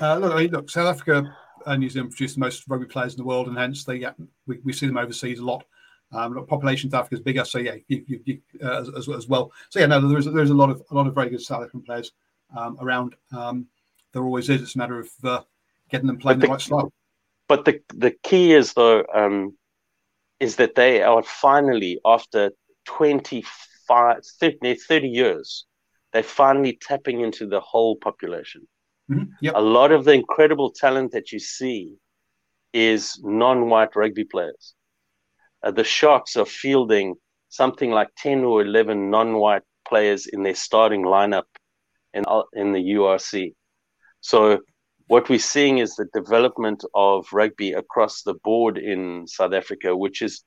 uh, look, look, South Africa and New Zealand produce the most rugby players in the world, and hence they yeah, we, we see them overseas a lot. Um, look, population South Africa is bigger, so yeah, you, you, you, uh, as, as, as well. So yeah, no, there's there's a lot of a lot of very good South African players um, around. Um, there always is. It's a matter of uh, getting them playing But the right style. But the the key is though, um, is that they are finally after 25, 30, 30 years, they're finally tapping into the whole population. Mhm, Yep. A lot of the incredible talent that you see is non-white rugby players. Uh, the Sharks are fielding something like 10 or 11 non-white players in their starting lineup in, in the URC. So what we're seeing is the development of rugby across the board in South Africa, which is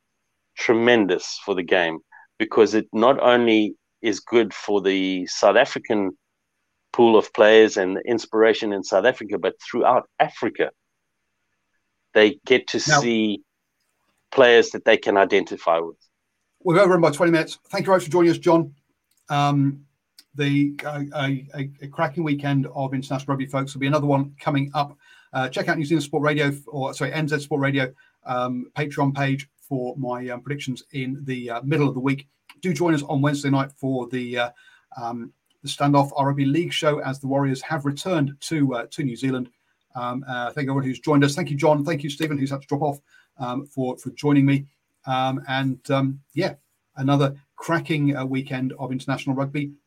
tremendous for the game because it not only is good for the South African pool of players and the inspiration in South Africa, but throughout Africa, they get to Now- see players that they can identify with. We're over in by 20 minutes. Thank you very much for joining us, John. Um, the uh, a, a, cracking weekend of international rugby, folks. There'll be another one coming up. Uh, check out New Zealand Sport Radio, or sorry, NZ Sport Radio um, Patreon page for my um, predictions in the uh, middle of the week. Do join us on Wednesday night for the uh, um, the standoff rugby league show as the Warriors have returned to uh, to New Zealand. Um, uh, thank everyone who's joined us. Thank you, John. Thank you, Stephen, who's had to drop off um, for for joining me. Um, and yeah, another cracking uh, weekend of international rugby